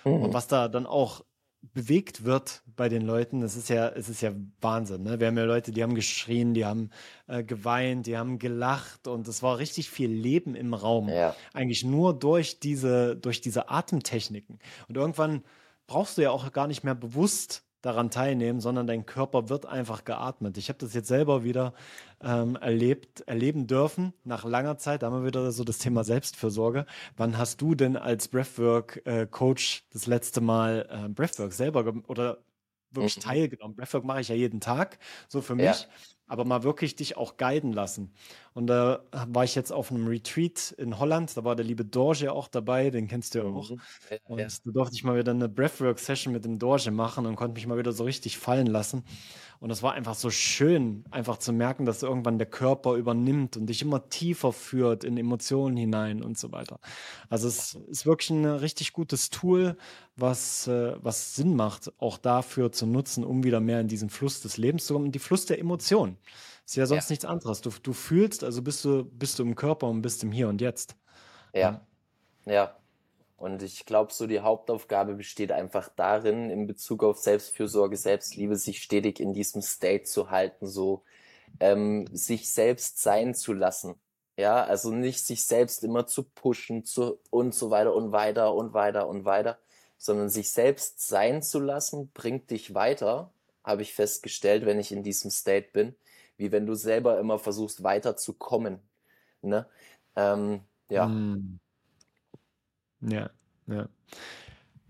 Mhm. Und was da dann auch bewegt wird bei den Leuten, das ist ja, es ist ja Wahnsinn. Ne? Wir haben ja Leute, die haben geschrien, die haben äh, geweint, die haben gelacht und es war richtig viel Leben im Raum. Ja. Eigentlich nur durch diese, durch diese Atemtechniken. Und irgendwann brauchst du ja auch gar nicht mehr bewusst daran teilnehmen, sondern dein Körper wird einfach geatmet. Ich habe das jetzt selber wieder ähm, erlebt, erleben dürfen, nach langer Zeit, da haben wir wieder so das Thema Selbstfürsorge. Wann hast du denn als Breathwork-Coach äh, das letzte Mal äh, Breathwork selber oder wirklich mhm. teilgenommen? Breathwork mache ich ja jeden Tag, so für mich. Ja aber mal wirklich dich auch guiden lassen. Und da war ich jetzt auf einem Retreat in Holland, da war der liebe Dorje auch dabei, den kennst du ja auch. Mhm. Ja, und ja. da durfte ich mal wieder eine Breathwork-Session mit dem Dorje machen und konnte mich mal wieder so richtig fallen lassen. Und es war einfach so schön, einfach zu merken, dass irgendwann der Körper übernimmt und dich immer tiefer führt in Emotionen hinein und so weiter. Also es ist wirklich ein richtig gutes Tool, was, äh, was Sinn macht, auch dafür zu nutzen, um wieder mehr in diesen Fluss des Lebens zu kommen, die Fluss der Emotionen. Ist ja sonst ja. nichts anderes. Du, du fühlst, also bist du, bist du im Körper und bist im Hier und Jetzt. Ja, ja. Und ich glaube, so die Hauptaufgabe besteht einfach darin, in Bezug auf Selbstfürsorge, Selbstliebe, sich stetig in diesem State zu halten, so ähm, sich selbst sein zu lassen. Ja, also nicht sich selbst immer zu pushen zu, und so weiter und weiter und weiter und weiter, sondern sich selbst sein zu lassen, bringt dich weiter, habe ich festgestellt, wenn ich in diesem State bin, wie wenn du selber immer versuchst weiterzukommen. Ne? Ähm, ja. Mm. Ja, ja.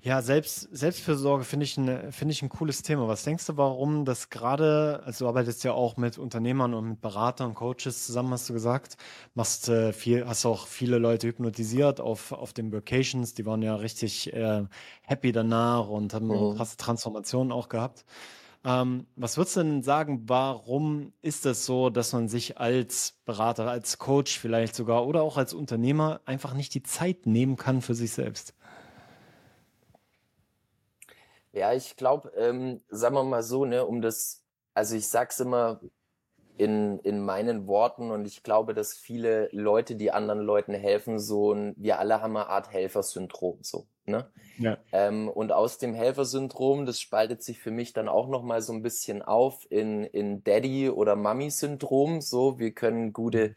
Ja, Selbst, Selbstfürsorge finde ich, ein, finde ich ein cooles Thema. Was denkst du, warum das gerade, also du arbeitest ja auch mit Unternehmern und mit Beratern, Coaches zusammen, hast du gesagt, machst äh, viel, hast auch viele Leute hypnotisiert auf, auf den Vacations, die waren ja richtig äh, happy danach und haben mhm. krasse Transformationen auch gehabt. Ähm, was würdest du denn sagen, warum ist das so, dass man sich als Berater, als Coach vielleicht sogar oder auch als Unternehmer einfach nicht die Zeit nehmen kann für sich selbst? Ja, ich glaube, ähm, sagen wir mal so, ne, um das, also ich sag's immer in, in meinen Worten und ich glaube, dass viele Leute, die anderen Leuten helfen, so ein, wir alle haben eine Art Helfersyndrom, so, ne? Ja. Ähm, und aus dem Helfersyndrom, das spaltet sich für mich dann auch nochmal so ein bisschen auf in, in Daddy- oder Mummy-Syndrom, so, wir können gute, mhm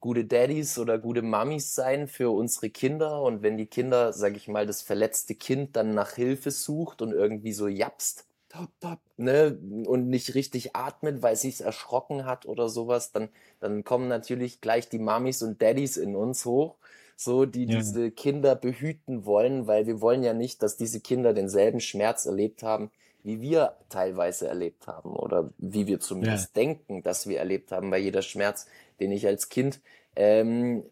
gute Daddys oder gute Mummies sein für unsere Kinder. Und wenn die Kinder, sag ich mal, das verletzte Kind dann nach Hilfe sucht und irgendwie so japst, ne, und nicht richtig atmet, weil sich's erschrocken hat oder sowas, dann, dann kommen natürlich gleich die Mummies und Daddys in uns hoch, so, die ja. diese Kinder behüten wollen, weil wir wollen ja nicht, dass diese Kinder denselben Schmerz erlebt haben, wie wir teilweise erlebt haben oder wie wir zumindest ja. denken, dass wir erlebt haben, weil jeder Schmerz den ich als Kind ähm,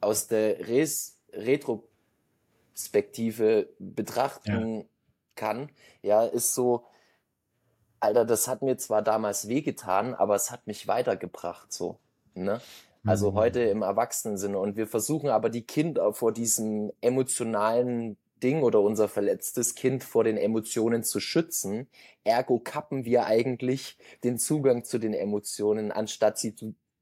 aus der Res Retrospektive betrachten ja. Kann, ja, ist so, Alter, das hat mir zwar damals wehgetan, aber es hat mich weitergebracht, so, ne? Also mhm. heute im Erwachsenensinne. Und wir versuchen aber die Kinder vor diesem emotionalen Ding oder unser verletztes Kind vor den Emotionen zu schützen. Ergo kappen wir eigentlich den Zugang zu den Emotionen, anstatt sie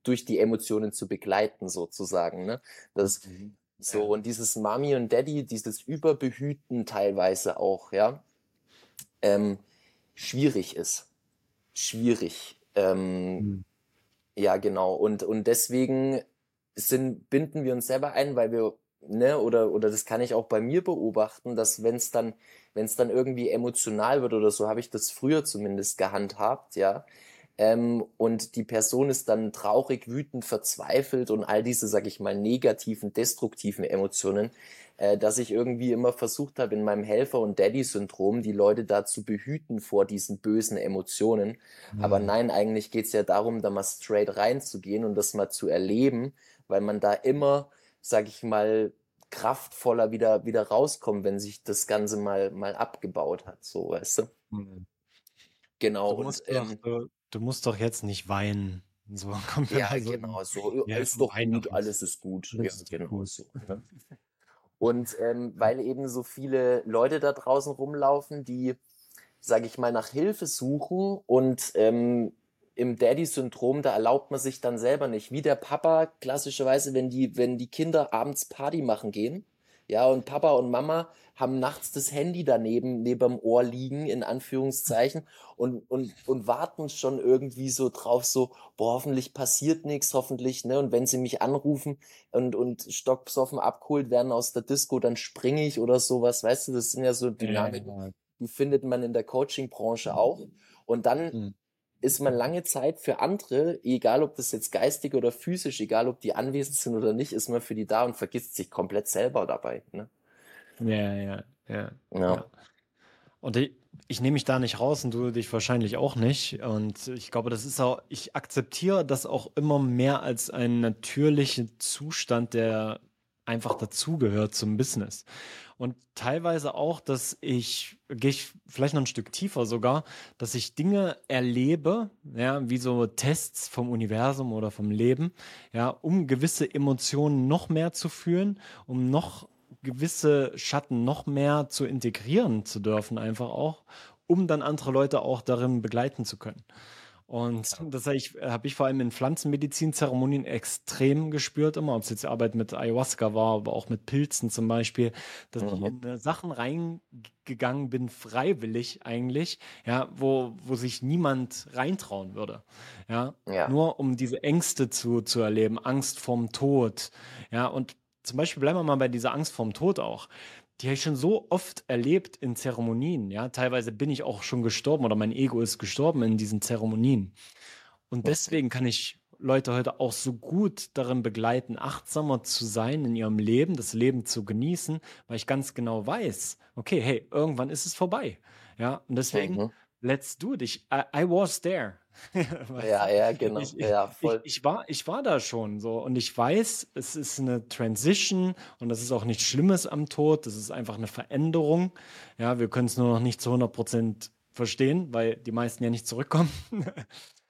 durch die Emotionen zu begleiten, sozusagen. Ne? Das, mhm. So, und dieses Mami und Daddy, dieses Überbehüten teilweise auch, ja, ähm, schwierig ist. Schwierig. Ähm, mhm. Ja, genau. Und, und deswegen sind, binden wir uns selber ein, weil wir, ne, oder, oder das kann ich auch bei mir beobachten, dass wenn es dann, wenn es dann irgendwie emotional wird oder so, habe ich das früher zumindest gehandhabt, ja, ähm, und die Person ist dann traurig, wütend, verzweifelt und all diese, sag ich mal, negativen, destruktiven Emotionen, äh, dass ich irgendwie immer versucht habe, in meinem Helfer- und Daddy-Syndrom die Leute da zu behüten vor diesen bösen Emotionen. Mhm. Aber nein, eigentlich geht's ja darum, da mal straight reinzugehen und das mal zu erleben, weil man da immer, sag ich mal, kraftvoller wieder, wieder rauskommt, wenn sich das Ganze mal, mal abgebaut hat, so, weißt du? Mhm. Genau. Du musst, und, ähm, du musst doch jetzt nicht weinen. So kommt ja, also, genau, so ja, ist doch gut, alles ist gut. Ja, genau gut. so. Ne? Und ähm, weil eben so viele Leute da draußen rumlaufen, die, sage ich mal, nach Hilfe suchen und ähm, im Daddy-Syndrom, da erlaubt man sich dann selber nicht. Wie der Papa klassischerweise, wenn die, wenn die Kinder abends Party machen gehen, ja, und Papa und Mama haben nachts das Handy daneben, neben dem Ohr liegen, in Anführungszeichen, und, und, und warten schon irgendwie so drauf, so, boah, hoffentlich passiert nichts, hoffentlich, ne, und wenn sie mich anrufen und, und stockbesoffen abgeholt werden aus der Disco, dann springe ich oder sowas, weißt du, das sind ja so Dynamiken, ja, die findet man in der Coaching-Branche auch. Und dann mhm. Ist man lange Zeit für andere, egal ob das jetzt geistig oder physisch, egal ob die anwesend sind oder nicht, ist man für die da und vergisst sich komplett selber dabei, ne. Ja, ja, ja. ja. Und ich, ich nehme mich da nicht raus und du dich wahrscheinlich auch nicht. Und ich glaube, das ist auch, ich akzeptiere das auch immer mehr als einen natürlichen Zustand, der einfach dazugehört zum Business. Und teilweise auch, dass ich, gehe ich vielleicht noch ein Stück tiefer sogar, dass ich Dinge erlebe, ja, wie so Tests vom Universum oder vom Leben, ja, um gewisse Emotionen noch mehr zu fühlen, um noch gewisse Schatten noch mehr zu integrieren zu dürfen, einfach auch, um dann andere Leute auch darin begleiten zu können. Und das habe ich, hab ich vor allem in Pflanzenmedizin-Zeremonien extrem gespürt immer, ob es jetzt Arbeit mit Ayahuasca war, aber auch mit Pilzen zum Beispiel, dass ich Mhm. in äh, Sachen reingegangen bin, freiwillig eigentlich, ja, wo, wo sich niemand reintrauen würde. Ja, Ja. nur um diese Ängste zu, zu erleben, Angst vorm Tod. Ja, und zum Beispiel bleiben wir mal bei dieser Angst vorm Tod auch. Die habe ich schon so oft erlebt in Zeremonien. Ja, teilweise bin ich auch schon gestorben oder mein Ego ist gestorben in diesen Zeremonien. Und deswegen kann ich Leute heute auch so gut darin begleiten, achtsamer zu sein in ihrem Leben, das Leben zu genießen, weil ich ganz genau weiß, okay, hey, irgendwann ist es vorbei. Ja, und deswegen, Mhm. let's do it. Ich, I, I was there. Ja, ja, genau. Ich, ich, Ja, ich, voll. ich, war, ich war da schon so und ich weiß, es ist eine Transition und das ist auch nichts Schlimmes am Tod, das ist einfach eine Veränderung. Ja, wir können es nur noch nicht zu 100 Prozent verstehen, weil die meisten ja nicht zurückkommen.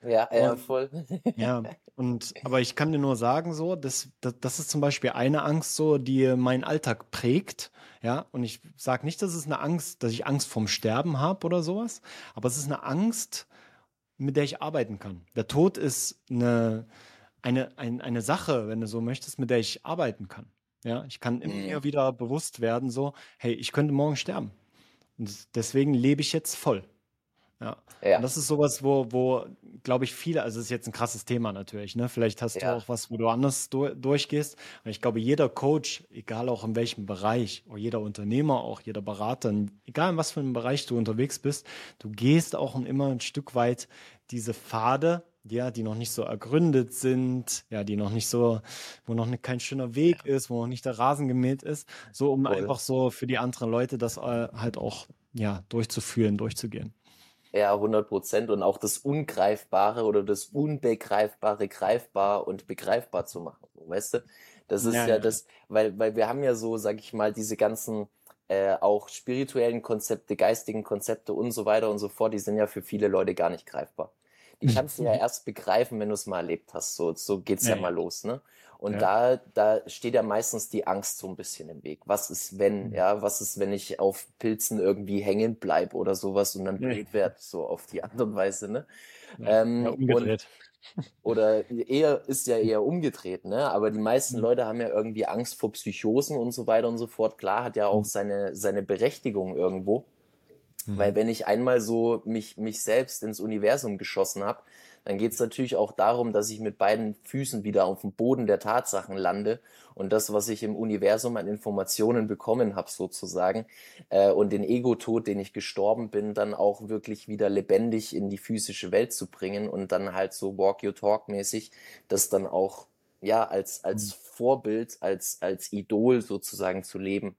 Ja, ja, voll. ja, und aber ich kann dir nur sagen, so, das, das, das ist zum Beispiel eine Angst, so, die meinen Alltag prägt. Ja, und ich sage nicht, dass es eine Angst, dass ich Angst vorm Sterben habe oder sowas, aber es ist eine Angst, mit der ich arbeiten kann. Der Tod ist eine, eine, ein, eine Sache, wenn du so möchtest, mit der ich arbeiten kann. Ja, ich kann immer Mhm. wieder bewusst werden, so, hey, ich könnte morgen sterben. Und deswegen lebe ich jetzt voll. Ja. Und Ja, das ist sowas, wo, wo, glaube ich, viele, also es ist jetzt ein krasses Thema natürlich, ne? Vielleicht hast du ja, auch was, wo du anders du durchgehst. Aber ich glaube, jeder Coach, egal auch in welchem Bereich, oder jeder Unternehmer, auch jeder Berater, egal in was für einem Bereich du unterwegs bist, du gehst auch immer ein Stück weit diese Pfade, ja, die noch nicht so ergründet sind, ja, die noch nicht so, wo noch kein schöner Weg ist, wo noch nicht der Rasen gemäht ist, so um voll. einfach so für die anderen Leute das äh, halt auch, ja, durchzuführen, durchzugehen. Ja, 100 Prozent. Und auch das Ungreifbare oder das Unbegreifbare greifbar und begreifbar zu machen. Weißt du? Das ist Ja, ja das, weil, weil wir haben ja so, sag ich mal, diese ganzen äh, auch spirituellen Konzepte, geistigen Konzepte und so weiter und so fort, die sind ja für viele Leute gar nicht greifbar. Die kannst du ja erst begreifen, wenn du es mal erlebt hast. So, so geht's ja Ja, mal los, ne? Und Ja. da, da steht ja meistens die Angst so ein bisschen im Weg. Was ist, wenn, Mhm. ja, was ist, wenn ich auf Pilzen irgendwie hängen bleib oder sowas und dann Ja, blöd werd, so auf die Art und Weise, ne? ja, ja, Ähm, und, umgedreht. oder eher, ist ja eher umgedreht, ne? Aber die meisten Mhm. Leute haben ja irgendwie Angst vor Psychosen und so weiter und so fort. Klar, hat ja auch Mhm. seine, seine Berechtigung irgendwo. Weil Mhm. wenn ich einmal so mich, mich selbst ins Universum geschossen habe, dann geht es natürlich auch darum, dass ich mit beiden Füßen wieder auf dem Boden der Tatsachen lande und das, was ich im Universum an Informationen bekommen habe, sozusagen, äh, und den Ego-Tod, den ich gestorben bin, dann auch wirklich wieder lebendig in die physische Welt zu bringen und dann halt so Walk Your Talk mäßig, das dann auch ja als, als Mhm. Vorbild, als, als Idol sozusagen zu leben.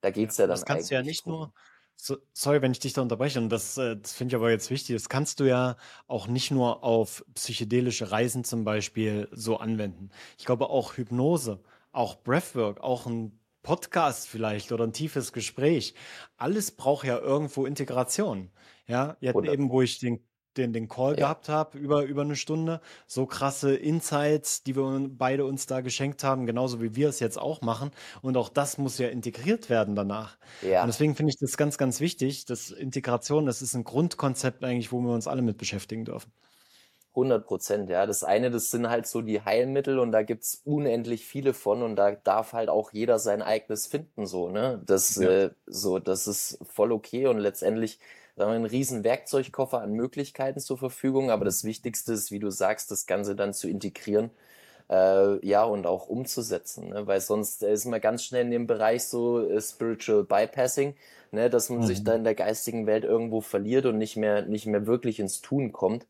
Da Ja, geht's ja und dann das kannst du ja nicht drum. nur, so, sorry, wenn ich dich da unterbreche, und das, äh, das finde ich aber jetzt wichtig, das kannst du ja auch nicht nur auf psychedelische Reisen zum Beispiel so anwenden. Ich glaube auch Hypnose, auch Breathwork, auch ein Podcast vielleicht oder ein tiefes Gespräch. Alles braucht ja irgendwo Integration. Ja, jetzt 100 eben, wo ich den den, den Call Ja. gehabt habe, über, über eine Stunde. So krasse Insights, die wir beide uns da geschenkt haben, genauso wie wir es jetzt auch machen. Und auch das muss ja integriert werden danach. Und Ja, deswegen finde ich das ganz, ganz wichtig, dass Integration, das ist ein Grundkonzept eigentlich, wo wir uns alle mit beschäftigen dürfen. 100 Prozent, ja. Das eine, das sind halt so die Heilmittel und da gibt's unendlich viele von und da darf halt auch jeder sein eigenes finden, so, ne? Das, Ja. äh, so, das ist voll okay und letztendlich sagen wir, einen riesen Werkzeugkoffer an Möglichkeiten zur Verfügung, aber das Wichtigste ist, wie du sagst, das Ganze dann zu integrieren, äh, ja, und auch umzusetzen, ne? Weil sonst ist man ganz schnell in dem Bereich so äh, Spiritual Bypassing, ne? Dass man sich Mhm. da in der geistigen Welt irgendwo verliert und nicht mehr, nicht mehr wirklich ins Tun kommt.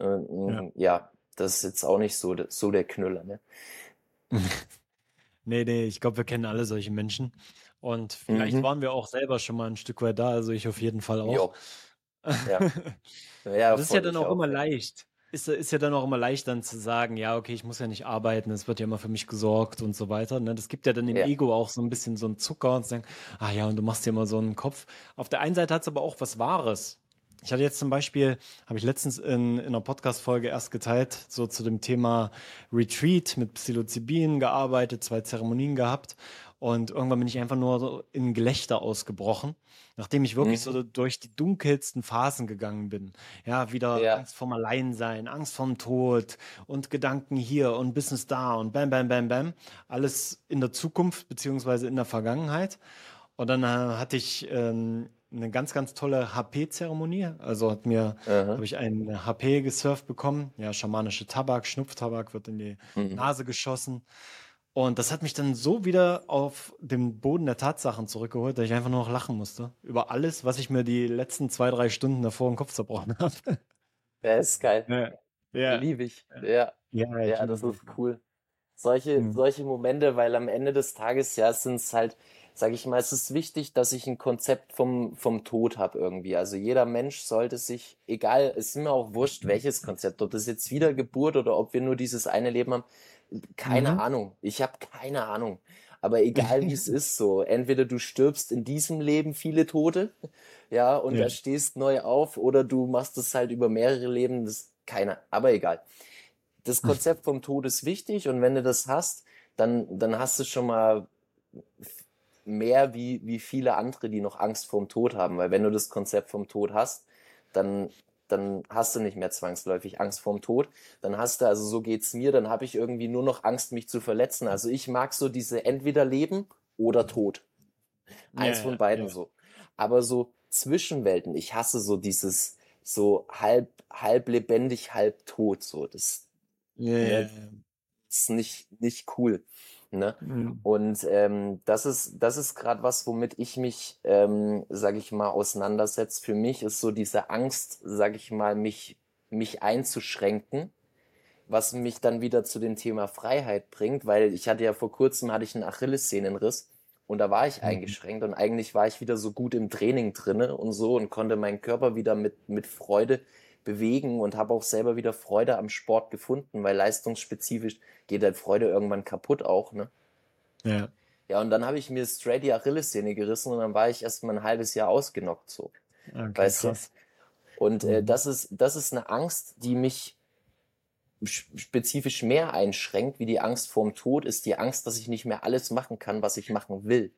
Äh, Ja. ja, das ist jetzt auch nicht so, so der Knüller, ne? Nee, nee, ich glaube, wir kennen alle solche Menschen. Und vielleicht Mhm. waren wir auch selber schon mal ein Stück weit da, also ich auf jeden Fall auch. Jo, ja. Ja, Das ist ja dann auch auch, immer ja. leicht. Ist, ist ja dann auch immer leicht dann zu sagen, ja, okay, ich muss ja nicht arbeiten, es wird ja immer für mich gesorgt und so weiter. Ne? Das gibt ja dann dem Ja. Ego auch so ein bisschen so einen Zucker und zu sagen, ah ja, und du machst dir immer so einen Kopf. Auf der einen Seite hat es aber auch was Wahres. Ich hatte jetzt zum Beispiel, habe ich letztens in, in einer Podcast-Folge erst geteilt, so zu dem Thema Retreat mit Psilocybin gearbeitet, zwei Zeremonien gehabt. Und irgendwann bin ich einfach nur so in Gelächter ausgebrochen, nachdem ich wirklich mhm. so durch die dunkelsten Phasen gegangen bin. Ja, wieder ja. Angst vorm Alleinsein, Angst vorm Tod und Gedanken hier und Business da und bam, bam, bam, bam. Alles in der Zukunft beziehungsweise in der Vergangenheit. Und dann äh, hatte ich ähm, eine ganz, ganz tolle HP-Zeremonie. Also hat mir, habe ich ein HP gesurft bekommen. Ja, schamanische Tabak, Schnupftabak wird in die mhm. Nase geschossen. Und das hat mich dann so wieder auf den Boden der Tatsachen zurückgeholt, dass ich einfach nur noch lachen musste. Über alles, was ich mir die letzten zwei, drei Stunden davor im Kopf zerbrochen habe. Ja, ist geil. Ja. ja. Liebe ich. Ja. Ja, ja das ist cool. Solche, mhm. solche Momente, weil am Ende des Tages, ja, sind es halt, sage ich mal, es ist wichtig, dass ich ein Konzept vom, vom Tod habe irgendwie. Also jeder Mensch sollte sich, egal, es ist mir auch wurscht, welches Konzept, ob das jetzt Wiedergeburt oder ob wir nur dieses eine Leben haben, keine mhm. Ahnung. Ich habe keine Ahnung. Aber egal wie es ist, so entweder du stirbst in diesem Leben viele Tote, ja, und ja. stehst neu auf, oder du machst es halt über mehrere Leben, das keine, aber egal. Das Konzept vom Tod ist wichtig und wenn du das hast, dann, dann hast du schon mal mehr wie, wie viele andere, die noch Angst vorm Tod haben. Weil wenn du das Konzept vom Tod hast, dann, dann hast du nicht mehr zwangsläufig Angst vorm Tod. Dann hast du, also so geht's mir, dann habe ich irgendwie nur noch Angst, mich zu verletzen. Also ich mag so diese entweder Leben oder Tod. Eins ja, von beiden ja. so. Aber so Zwischenwelten, ich hasse so dieses so halb, halb lebendig, halb tot, so. Das, ja, ne, ist nicht, nicht cool. Ne? Mhm. Und ähm, das ist, das ist gerade was, womit ich mich, ähm, sage ich mal, auseinandersetze. Für mich ist so diese Angst, sage ich mal, mich, mich einzuschränken, was mich dann wieder zu dem Thema Freiheit bringt, weil ich hatte ja vor kurzem hatte ich einen Achillessehnenriss und da war ich mhm. eingeschränkt und eigentlich war ich wieder so gut im Training drinne und so und konnte meinen Körper wieder mit, mit Freude bewegen und habe auch selber wieder Freude am Sport gefunden, weil leistungsspezifisch geht halt Freude irgendwann kaputt auch, ne? Ja. Ja, und dann habe ich mir straight die Achillessehne gerissen und dann war ich erst mal ein halbes Jahr ausgenockt so. Okay, weißt krass. du? Und äh, mhm. das ist das ist eine Angst, die mich spezifisch mehr einschränkt, wie die Angst vorm Tod, ist die Angst, dass ich nicht mehr alles machen kann, was ich machen will.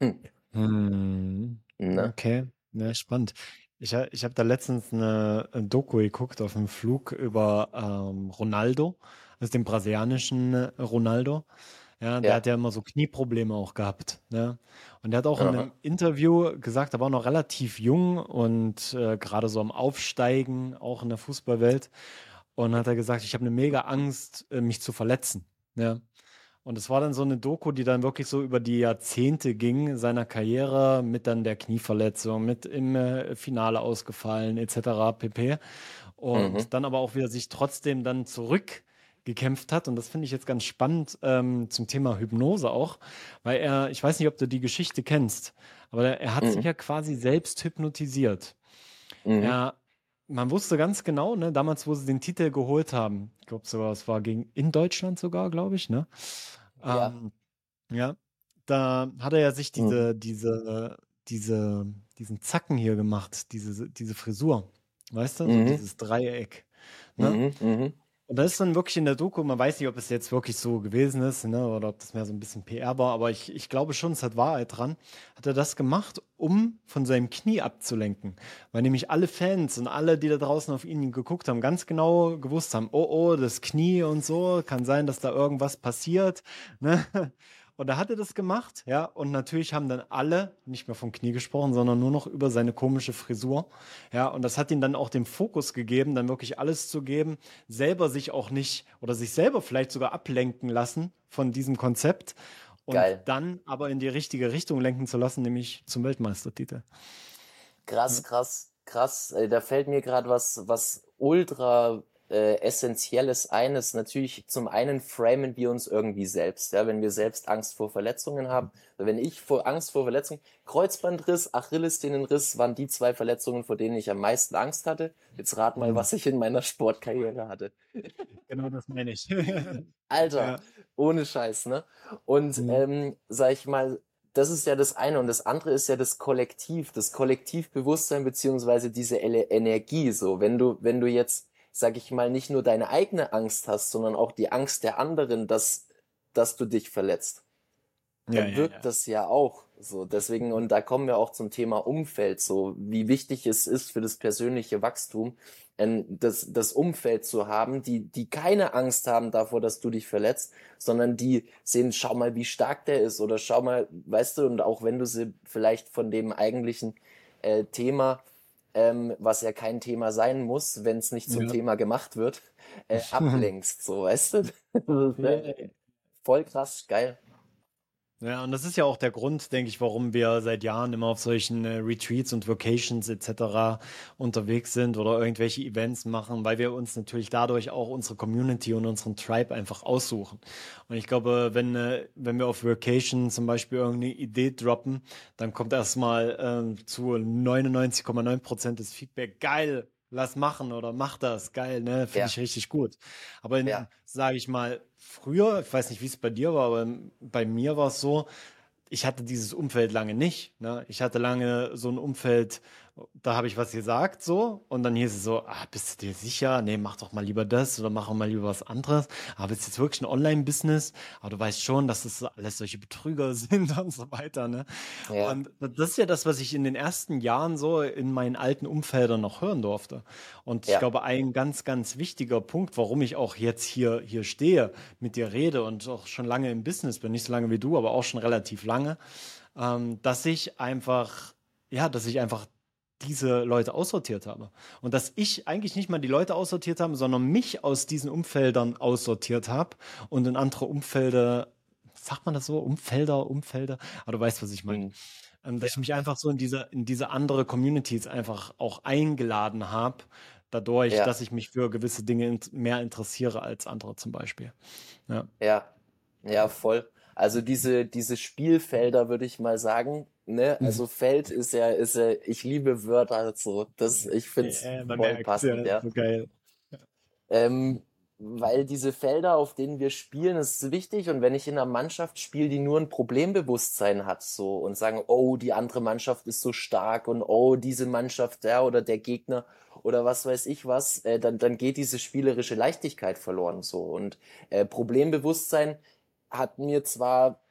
Hm. Hm. Ne? Okay, ja, spannend. Ich, ich habe da letztens eine, eine Doku geguckt auf dem Flug über ähm, Ronaldo, also den brasilianischen Ronaldo. Ja, der ja. hat ja immer so Knieprobleme auch gehabt. Ne? Und der hat auch Aha. in einem Interview gesagt, er war noch relativ jung und äh, gerade so am Aufsteigen, auch in der Fußballwelt. Und hat er gesagt, ich habe eine mega Angst, äh, mich zu verletzen. Ja? Und es war dann so eine Doku, die dann wirklich so über die Jahrzehnte ging, seiner Karriere, mit dann der Knieverletzung, mit im äh, Finale ausgefallen, etc. pp. Und mhm. dann aber auch wieder sich trotzdem dann zurückgekämpft hat. Und das finde ich jetzt ganz spannend ähm, zum Thema Hypnose auch, weil er, ich weiß nicht, ob du die Geschichte kennst, aber er hat mhm. sich ja quasi selbst hypnotisiert. Mhm. Er, man wusste ganz genau, ne, damals, wo sie den Titel geholt haben, ich glaube sogar, es war gegen in Deutschland sogar, glaube ich, ne? Ja. Ähm, ja, da hat er ja sich diese, mhm. diese, diese, diesen Zacken hier gemacht, diese, diese Frisur. Weißt du? Mhm. So dieses Dreieck. Ne? Mhm, mhm. Und das ist dann wirklich in der Doku, man weiß nicht, ob es jetzt wirklich so gewesen ist, ne, oder ob das mehr so ein bisschen PR war, aber ich, ich glaube schon, es hat Wahrheit dran. Hat er das gemacht, um von seinem Knie abzulenken. Weil nämlich alle Fans und alle, die da draußen auf ihn geguckt haben, ganz genau gewusst haben, oh, oh, das Knie und so, kann sein, dass da irgendwas passiert. Ne? Und da hat er das gemacht, ja. Und natürlich haben dann alle nicht mehr vom Knie gesprochen, sondern nur noch über seine komische Frisur. Ja, und das hat ihm dann auch den Fokus gegeben, dann wirklich alles zu geben, selber sich auch nicht oder sich selber vielleicht sogar ablenken lassen von diesem Konzept. Und Geil. dann aber in die richtige Richtung lenken zu lassen, nämlich zum Weltmeistertitel. Krass, krass, krass. Da fällt mir gerade was, was ultra äh, Essentielles eines. Natürlich zum einen framen wir uns irgendwie selbst. Ja, wenn wir selbst Angst vor Verletzungen haben, wenn ich vor Angst vor Verletzungen, Kreuzbandriss, Achillessehnenriss waren die zwei Verletzungen, vor denen ich am meisten Angst hatte. Jetzt rat mal, mhm. was ich in meiner Sportkarriere hatte. Genau das meine ich. Alter, ja. ohne Scheiß, ne? Und mhm. ähm, sag ich mal, das ist ja das eine und das andere ist ja das Kollektiv, das Kollektivbewusstsein beziehungsweise diese Energie. So, wenn du, wenn du jetzt sag ich mal, nicht nur deine eigene Angst hast, sondern auch die Angst der anderen, dass, dass du dich verletzt. dann ja, wirkt ja, ja. das ja auch so. Deswegen, und da kommen wir auch zum Thema Umfeld, so wie wichtig es ist für das persönliche Wachstum, das, das Umfeld zu haben, die, die keine Angst haben davor, dass du dich verletzt, sondern die sehen, schau mal, wie stark der ist oder schau mal, weißt du, und auch wenn du sie vielleicht von dem eigentlichen äh, Thema, ähm, was ja kein Thema sein muss, wenn es nicht zum ja. Thema gemacht wird, äh, ablenkst, so, weißt du? Voll krass, geil. Ja, und das ist ja auch der Grund, denke ich, warum wir seit Jahren immer auf solchen äh, Retreats und Vocations etc. unterwegs sind oder irgendwelche Events machen, weil wir uns natürlich dadurch auch unsere Community und unseren Tribe einfach aussuchen. Und ich glaube, wenn, äh, wenn wir auf Vocation zum Beispiel irgendeine Idee droppen, dann kommt erstmal äh, zu 99,9 Prozent des Feedback, geil, lass machen oder mach das, geil, ne? Finde ja. ich richtig gut. Aber ja. sage ich mal, früher, ich weiß nicht, wie es bei dir war, aber bei mir war es so, ich hatte dieses Umfeld lange nicht. Ne? Ich hatte lange so ein Umfeld, da habe ich was gesagt so und dann hieß es so, ah, bist du dir sicher? Nee, mach doch mal lieber das oder mach auch mal lieber was anderes. Aber es ist jetzt wirklich ein Online-Business, aber du weißt schon, dass das alles solche Betrüger sind und so weiter. Ne? Ja. Und das ist ja das, was ich in den ersten Jahren so in meinen alten Umfeldern noch hören durfte. Und ja. ich glaube, ein ganz, ganz wichtiger Punkt, warum ich auch jetzt hier, hier stehe, mit dir rede und auch schon lange im Business bin, nicht so lange wie du, aber auch schon relativ lange, ähm, dass ich einfach ja, dass ich einfach diese Leute aussortiert habe. Und dass ich eigentlich nicht mal die Leute aussortiert habe, sondern mich aus diesen Umfeldern aussortiert habe und in andere Umfelder, sagt man das so? Umfelder, Umfelder? Aber du weißt, was ich meine. Mhm. Ähm, dass ja. ich mich einfach so in diese, in diese andere Communities einfach auch eingeladen habe, dadurch, ja. dass ich mich für gewisse Dinge mehr interessiere als andere zum Beispiel. Ja, ja, ja voll. Also diese, diese Spielfelder, würde ich mal sagen, ne, mhm. also Feld ist ja, ist ja, ich liebe Wörter so, das, ich finde es ja, voll passend, ja. So geil. Ähm, weil diese Felder, auf denen wir spielen, ist wichtig und wenn ich in einer Mannschaft spiele, die nur ein Problembewusstsein hat, so und sagen, oh, die andere Mannschaft ist so stark und oh, diese Mannschaft, der oder der Gegner oder was weiß ich was, äh, dann, dann geht diese spielerische Leichtigkeit verloren, so und äh, Problembewusstsein hat mir zwar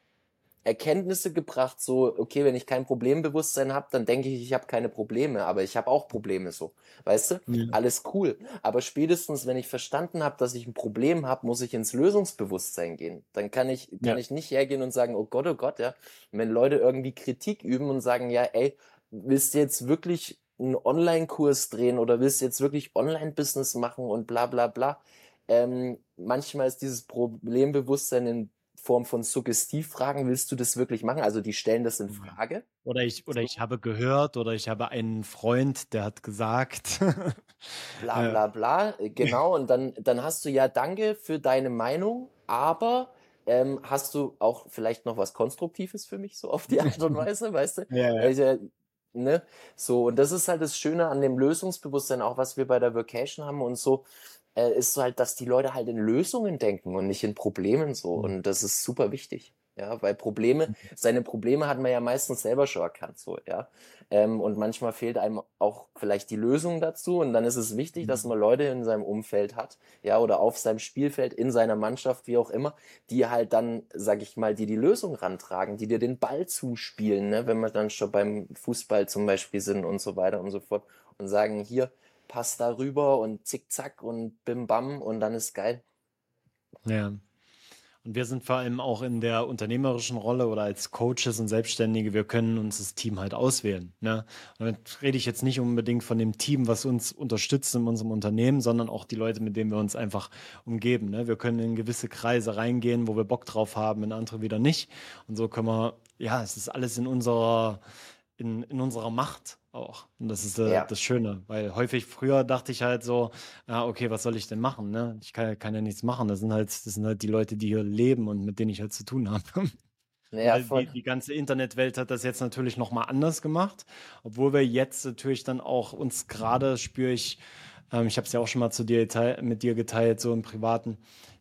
Erkenntnisse gebracht, so, okay, wenn ich kein Problembewusstsein habe, dann denke ich, ich habe keine Probleme, aber ich habe auch Probleme so. Weißt du? Ja. Alles cool. Aber spätestens, wenn ich verstanden habe, dass ich ein Problem habe, muss ich ins Lösungsbewusstsein gehen. Dann kann ich, kann ja. ich nicht hergehen und sagen, oh Gott, oh Gott, ja. wenn Leute irgendwie Kritik üben und sagen, ja, ey, willst du jetzt wirklich einen Online-Kurs drehen oder willst du jetzt wirklich Online-Business machen und bla bla bla. Ähm, manchmal ist dieses Problembewusstsein in Form von Suggestivfragen, willst du das wirklich machen? Also die stellen das in Frage. Oder ich, oder ich habe gehört oder ich habe einen Freund, der hat gesagt. bla bla bla, äh, genau. Und dann, dann hast du ja Danke für deine Meinung, aber ähm, hast du auch vielleicht noch was Konstruktives für mich, so auf die Art und Weise, weißt du? Ja, ja. Also, ne? So, und das ist halt das Schöne an dem Lösungsbewusstsein, auch was wir bei der Vacation haben und so äh, ist so halt, dass die Leute halt in Lösungen denken und nicht in Problemen so. Mhm. Und das ist super wichtig. Ja, weil Probleme, mhm. seine Probleme hat man ja meistens selber schon erkannt, so, ja. Ähm, und manchmal fehlt einem auch vielleicht die Lösung dazu. Und dann ist es wichtig, dass mhm. man Leute in seinem Umfeld hat, ja, oder auf seinem Spielfeld, in seiner Mannschaft, wie auch immer, die halt dann, sag ich mal, die die Lösung rantragen, die dir den Ball zuspielen, ne, wenn wir dann schon beim Fußball zum Beispiel sind und so weiter und so fort und sagen, hier, Pass darüber und zickzack und bim bam und dann ist geil. Ja. Und wir sind vor allem auch in der unternehmerischen Rolle oder als Coaches und Selbstständige, wir können uns das Team halt auswählen. Ne? Damit rede ich jetzt nicht unbedingt von dem Team, was uns unterstützt in unserem Unternehmen, sondern auch die Leute, mit denen wir uns einfach umgeben. Ne? Wir können in gewisse Kreise reingehen, wo wir Bock drauf haben, in andere wieder nicht. Und so können wir, ja, es ist alles in unserer, in, in unserer Macht auch. Und das ist äh, ja. das Schöne, weil häufig früher dachte ich halt so, ja, okay, was soll ich denn machen? Ne? Ich kann, kann ja nichts machen. Das sind halt, das sind halt die Leute, die hier leben und mit denen ich halt zu tun habe. Ja, die, die, ganze Internetwelt hat das jetzt natürlich nochmal anders gemacht, obwohl wir jetzt natürlich dann auch uns gerade spüre ich, ähm, ich habe es ja auch schon mal zu dir mit dir geteilt, so im Privaten,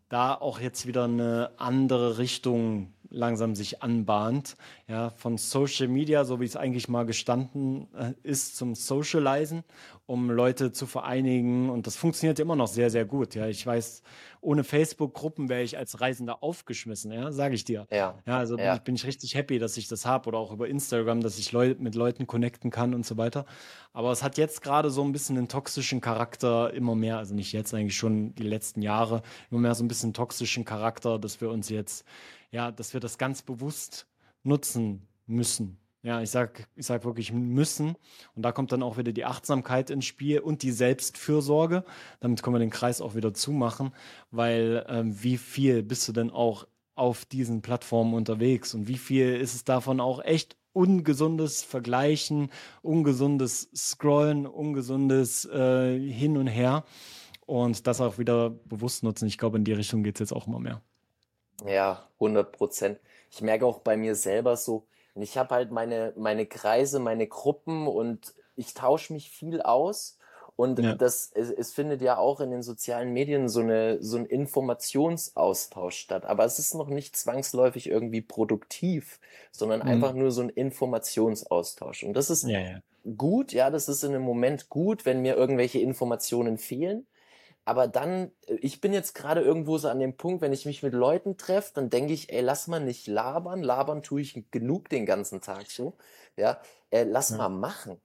da auch jetzt wieder eine andere Richtung langsam sich anbahnt. Ja, von Social Media, so wie es eigentlich mal gestanden äh, ist, zum Socializen, um Leute zu vereinigen. Und das funktioniert immer noch sehr, sehr gut. Ja, ich weiß, ohne Facebook-Gruppen wäre ich als Reisender aufgeschmissen, ja, sage ich dir. Ja. ja also ja. Bin, ich, bin ich richtig happy, dass ich das habe oder auch über Instagram, dass ich Leu mit Leuten connecten kann und so weiter. Aber es hat jetzt gerade so ein bisschen einen toxischen Charakter immer mehr, also nicht jetzt eigentlich schon die letzten Jahre, immer mehr so ein bisschen toxischen Charakter, dass wir uns jetzt, ja, dass wir das ganz bewusst nutzen müssen. Ja, ich sag, ich sag wirklich müssen. Und da kommt dann auch wieder die Achtsamkeit ins Spiel und die Selbstfürsorge. Damit können wir den Kreis auch wieder zumachen, weil ähm, wie viel bist du denn auch auf diesen Plattformen unterwegs und wie viel ist es davon auch echt ungesundes Vergleichen, ungesundes Scrollen, ungesundes äh, Hin und Her und das auch wieder bewusst nutzen. Ich glaube, in die Richtung geht es jetzt auch immer mehr. Ja, 100 Prozent. Ich merke auch bei mir selber so, ich habe halt meine, meine Kreise, meine Gruppen und ich tausche mich viel aus. Und ja. das, es, es, findet ja auch in den sozialen Medien so, eine, so ein Informationsaustausch statt. Aber es ist noch nicht zwangsläufig irgendwie produktiv, sondern mhm. einfach nur so ein Informationsaustausch. Und das ist ja, ja. gut, ja, das ist in einem Moment gut, wenn mir irgendwelche Informationen fehlen. Aber dann, äh, ich bin jetzt gerade irgendwo so an dem Punkt, wenn ich mich mit Leuten treffe, dann denke ich, ey, lass mal nicht labern. Labern tue ich genug den ganzen Tag so. Ja, äh, lass ja. mal machen.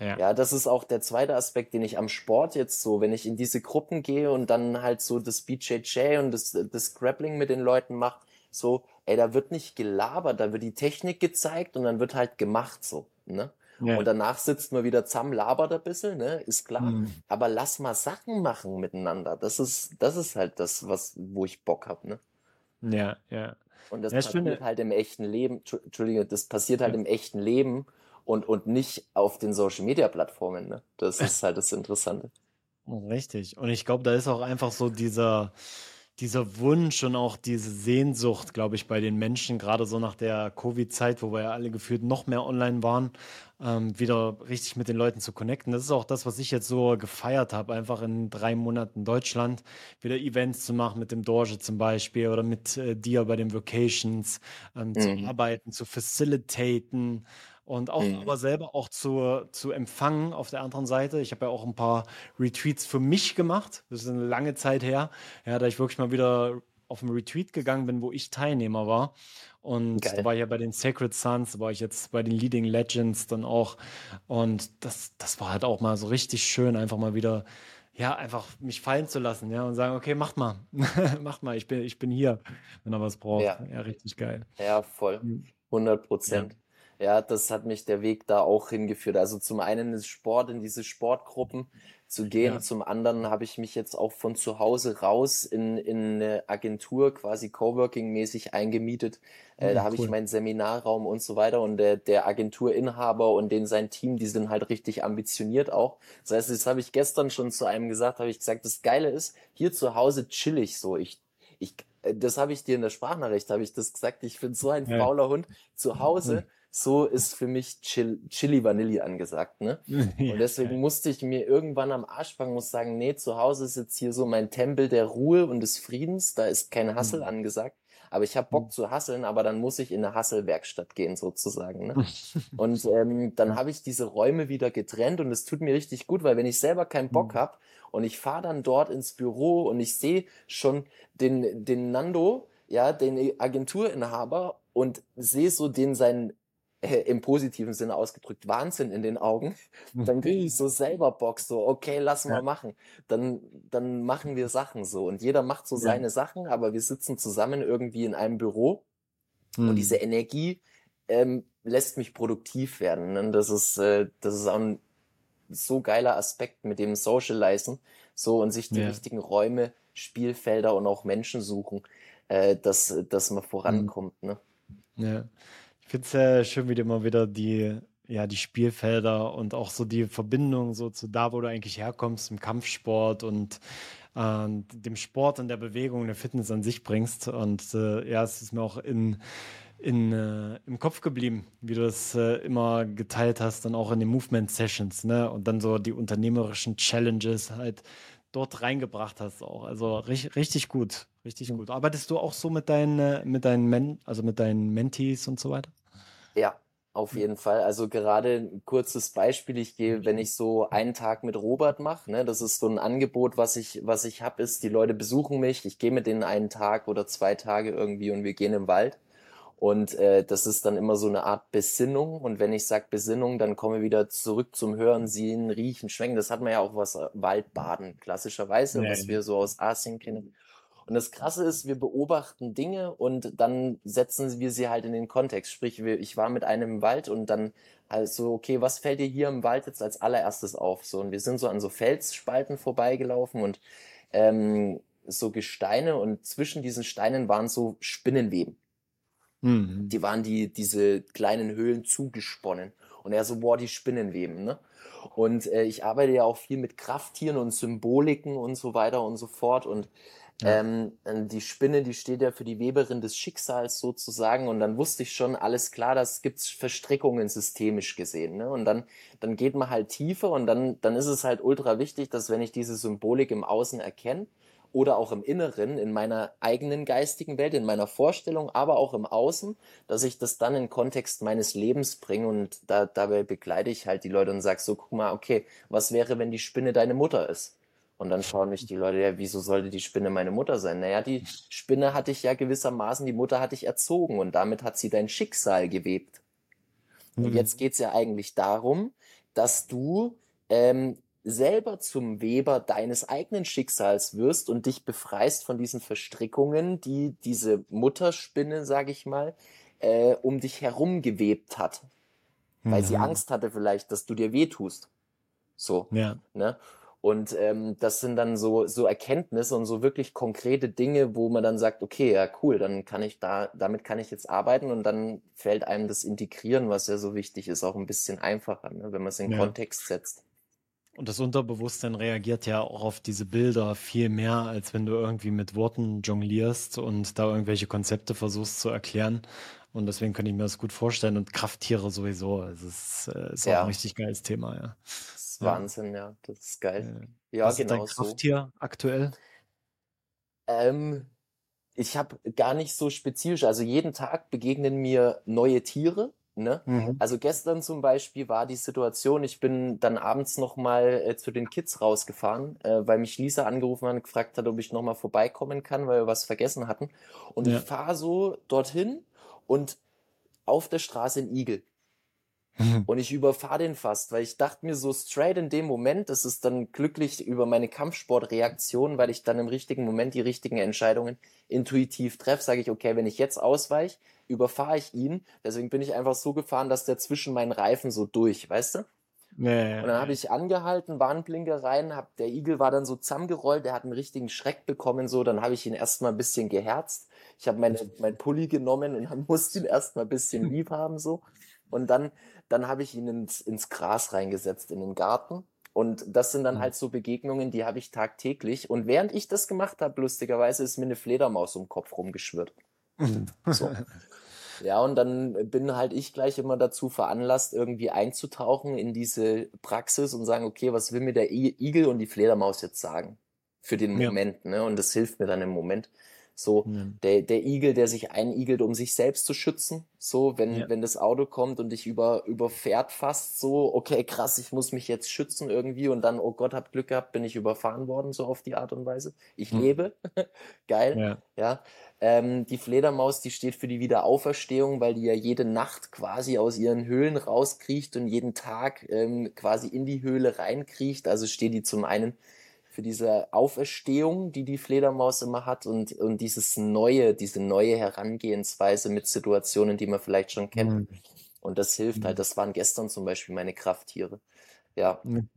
Ja. ja, das ist auch der zweite Aspekt, den ich am Sport jetzt so, wenn ich in diese Gruppen gehe und dann halt so das BJJ und das, das Grappling mit den Leuten mache, so, ey, da wird nicht gelabert, da wird die Technik gezeigt und dann wird halt gemacht so, ne? Ja. Und danach sitzt man wieder zusammen, labert ein bisschen, ne? Ist klar. Mhm. Aber lass mal Sachen machen miteinander. Das ist, das ist halt das, was, wo ich Bock hab, ne? Ja, ja. Und das ja, passiert finde... halt im echten Leben, Entschuldige, das passiert halt ja. im echten Leben und, und nicht auf den Social Media Plattformen, ne? Das ist halt das Interessante. Richtig. Und ich glaube, da ist auch einfach so dieser, dieser Wunsch und auch diese Sehnsucht, glaube ich, bei den Menschen, gerade so nach der Covid-Zeit, wo wir ja alle gefühlt noch mehr online waren, ähm, wieder richtig mit den Leuten zu connecten. Das ist auch das, was ich jetzt so gefeiert habe, einfach in drei Monaten Deutschland wieder Events zu machen mit dem Dorje zum Beispiel oder mit äh, dir bei den Vocations, ähm, mhm. zu arbeiten, zu facilitaten und auch mhm. aber selber auch zu, zu empfangen auf der anderen Seite. Ich habe ja auch ein paar Retweets für mich gemacht. Das ist eine lange Zeit her, ja, da ich wirklich mal wieder auf einen Retreat gegangen bin, wo ich Teilnehmer war. Und Geil. da war ich ja bei den Sacred Sons, da war ich jetzt bei den Leading Legends dann auch. Und das, das war halt auch mal so richtig schön, einfach mal wieder, ja, einfach mich fallen zu lassen, ja, und sagen, okay, macht mal, macht mal, ich bin, ich bin hier, wenn er was braucht. Ja, ja richtig geil. Ja, voll. 100 mhm. Prozent. Ja. Ja, das hat mich der Weg da auch hingeführt. Also zum einen ist Sport in diese Sportgruppen, zu gehen. Ja. Zum anderen habe ich mich jetzt auch von zu Hause raus in, in eine Agentur quasi Coworking-mäßig eingemietet. Äh, da habe cool. ich meinen Seminarraum und so weiter und der, der Agenturinhaber und den sein Team, die sind halt richtig ambitioniert auch. Das heißt, das habe ich gestern schon zu einem gesagt, habe ich gesagt, das Geile ist, hier zu Hause chill ich so. Ich, ich, äh, das habe ich dir in der Sprachnachricht, habe ich das gesagt, ich bin so ein ja. fauler Hund. Zu Hause mhm so ist für mich Chill, Chili Vanille angesagt, ne? Und deswegen musste ich mir irgendwann am Arsch fangen, muss sagen, nee, zu Hause ist jetzt hier so mein Tempel der Ruhe und des Friedens, da ist kein Hassel mhm. angesagt. Aber ich habe Bock mhm. zu hasseln, aber dann muss ich in eine Hasselwerkstatt gehen sozusagen. Ne? und ähm, dann habe ich diese Räume wieder getrennt und es tut mir richtig gut, weil wenn ich selber keinen Bock mhm. habe und ich fahre dann dort ins Büro und ich sehe schon den, den Nando, ja, den Agenturinhaber und sehe so den seinen äh, im positiven Sinne ausgedrückt Wahnsinn in den Augen, dann kriege ich so selber Bock, so, okay, lass mal ja. machen. Dann, dann machen wir Sachen so. Und jeder macht so ja. seine Sachen, aber wir sitzen zusammen irgendwie in einem Büro hm. und diese Energie ähm, lässt mich produktiv werden. Und das ist, äh, das ist auch ein so geiler Aspekt mit dem Socializen, so und sich die ja. richtigen Räume, Spielfelder und auch Menschen suchen, äh, dass, dass man hm. vorankommt. Hm. Ne? Ja. Ich finde es sehr schön, wie du immer wieder die, ja, die Spielfelder und auch so die Verbindung so zu da, wo du eigentlich herkommst, im Kampfsport und äh, dem Sport und der Bewegung, der Fitness an sich bringst. Und äh, ja, es ist mir auch in, in, äh, im Kopf geblieben, wie du das äh, immer geteilt hast, dann auch in den Movement Sessions, ne? Und dann so die unternehmerischen Challenges halt dort reingebracht hast auch. Also richtig, richtig gut, richtig gut. Arbeitest du auch so mit deinen, mit deinen Men also mit deinen Mentees und so weiter? Ja, auf jeden Fall. Also gerade ein kurzes Beispiel. Ich gehe, wenn ich so einen Tag mit Robert mache, ne, das ist so ein Angebot, was ich, was ich habe, ist, die Leute besuchen mich, ich gehe mit denen einen Tag oder zwei Tage irgendwie und wir gehen im Wald. Und äh, das ist dann immer so eine Art Besinnung. Und wenn ich sag Besinnung, dann komme ich wieder zurück zum Hören, Sehen, Riechen, Schmecken. Das hat man ja auch was äh, Waldbaden klassischerweise, nee. was wir so aus Asien kennen. Und das Krasse ist, wir beobachten Dinge und dann setzen wir sie halt in den Kontext. Sprich, ich war mit einem im Wald und dann halt so, okay, was fällt dir hier im Wald jetzt als allererstes auf? So, und wir sind so an so Felsspalten vorbeigelaufen und ähm, so Gesteine und zwischen diesen Steinen waren so Spinnenweben. Mhm. Die waren die, diese kleinen Höhlen zugesponnen. Und er so, boah, die Spinnenweben, ne? Und äh, ich arbeite ja auch viel mit Krafttieren und Symboliken und so weiter und so fort. Und ähm, die Spinne, die steht ja für die Weberin des Schicksals sozusagen. Und dann wusste ich schon, alles klar, das gibt's Verstrickungen systemisch gesehen. Ne? Und dann, dann geht man halt tiefer und dann, dann ist es halt ultra wichtig, dass wenn ich diese Symbolik im Außen erkenne, oder auch im Inneren, in meiner eigenen geistigen Welt, in meiner Vorstellung, aber auch im Außen, dass ich das dann in Kontext meines Lebens bringe und da, dabei begleite ich halt die Leute und sage so, guck mal, okay, was wäre, wenn die Spinne deine Mutter ist? Und dann schauen mich die Leute, ja, wieso sollte die Spinne meine Mutter sein? Naja, die Spinne hatte ich ja gewissermaßen, die Mutter hatte ich erzogen und damit hat sie dein Schicksal gewebt. Mhm. Und jetzt geht's ja eigentlich darum, dass du ähm, selber zum Weber deines eigenen Schicksals wirst und dich befreist von diesen Verstrickungen, die diese Mutterspinne, sag ich mal, äh, um dich herum gewebt hat. Weil sie mhm. Angst hatte vielleicht, dass du dir wehtust. So. Ja. Ne? Und ähm, das sind dann so, so Erkenntnisse und so wirklich konkrete Dinge, wo man dann sagt, okay, ja cool, dann kann ich da, damit kann ich jetzt arbeiten und dann fällt einem das Integrieren, was ja so wichtig ist, auch ein bisschen einfacher, ne, wenn man es in ja. Kontext setzt. Und das Unterbewusstsein reagiert ja auch auf diese Bilder viel mehr, als wenn du irgendwie mit Worten jonglierst und da irgendwelche Konzepte versuchst zu erklären. Und deswegen kann ich mir das gut vorstellen. Und Krafttiere sowieso. Es ist, äh, ist ja. auch ein richtig geiles Thema, ja. Ist Wahnsinn, ja. Das ist geil. Ja, Was genau. Ist dein Krafttier so. aktuell? Ähm, ich habe gar nicht so spezifisch, also jeden Tag begegnen mir neue Tiere Ne? Mhm. Also gestern zum Beispiel war die Situation, ich bin dann abends nochmal äh, zu den Kids rausgefahren, äh, weil mich Lisa angerufen hat und gefragt hat, ob ich nochmal vorbeikommen kann, weil wir was vergessen hatten. Und ja. ich fahre so dorthin und auf der Straße ein Igel. Mhm. Und ich überfahre den fast, weil ich dachte mir so straight in dem Moment, das ist dann glücklich über meine Kampfsportreaktion, weil ich dann im richtigen Moment die richtigen Entscheidungen intuitiv treffe, sage ich, okay, wenn ich jetzt ausweiche, überfahre ich ihn. Deswegen bin ich einfach so gefahren, dass der zwischen meinen Reifen so durch, weißt du? Nee, und dann habe ich angehalten, Warnblinker rein, hab, der Igel war dann so zusammengerollt, der hat einen richtigen Schreck bekommen, so, dann habe ich ihn erstmal ein bisschen geherzt. Ich habe meine, mein Pulli genommen und dann musste ihn erstmal ein bisschen lieb haben, so. Und dann dann habe ich ihn ins, ins Gras reingesetzt in den Garten. Und das sind dann mhm. halt so Begegnungen, die habe ich tagtäglich. Und während ich das gemacht habe, lustigerweise ist mir eine Fledermaus um den Kopf rumgeschwirrt. so. Ja, und dann bin halt ich gleich immer dazu veranlasst, irgendwie einzutauchen in diese Praxis und sagen, okay, was will mir der Igel und die Fledermaus jetzt sagen? Für den Moment, ja. ne? Und das hilft mir dann im Moment. So, ja. der, der Igel, der sich einigelt, um sich selbst zu schützen. So, wenn, ja. wenn das Auto kommt und dich über, überfährt fast so, okay, krass, ich muss mich jetzt schützen irgendwie und dann, oh Gott, hab Glück gehabt, bin ich überfahren worden, so auf die Art und Weise. Ich hm. lebe. Geil. Ja. ja. Ähm, die Fledermaus, die steht für die Wiederauferstehung, weil die ja jede Nacht quasi aus ihren Höhlen rauskriecht und jeden Tag ähm, quasi in die Höhle reinkriecht. Also steht die zum einen für diese Auferstehung, die die Fledermaus immer hat und, und dieses neue, diese neue Herangehensweise mit Situationen, die man vielleicht schon kennt. Mhm. Und das hilft halt. Mhm. Das waren gestern zum Beispiel meine Krafttiere. Ja. Mhm.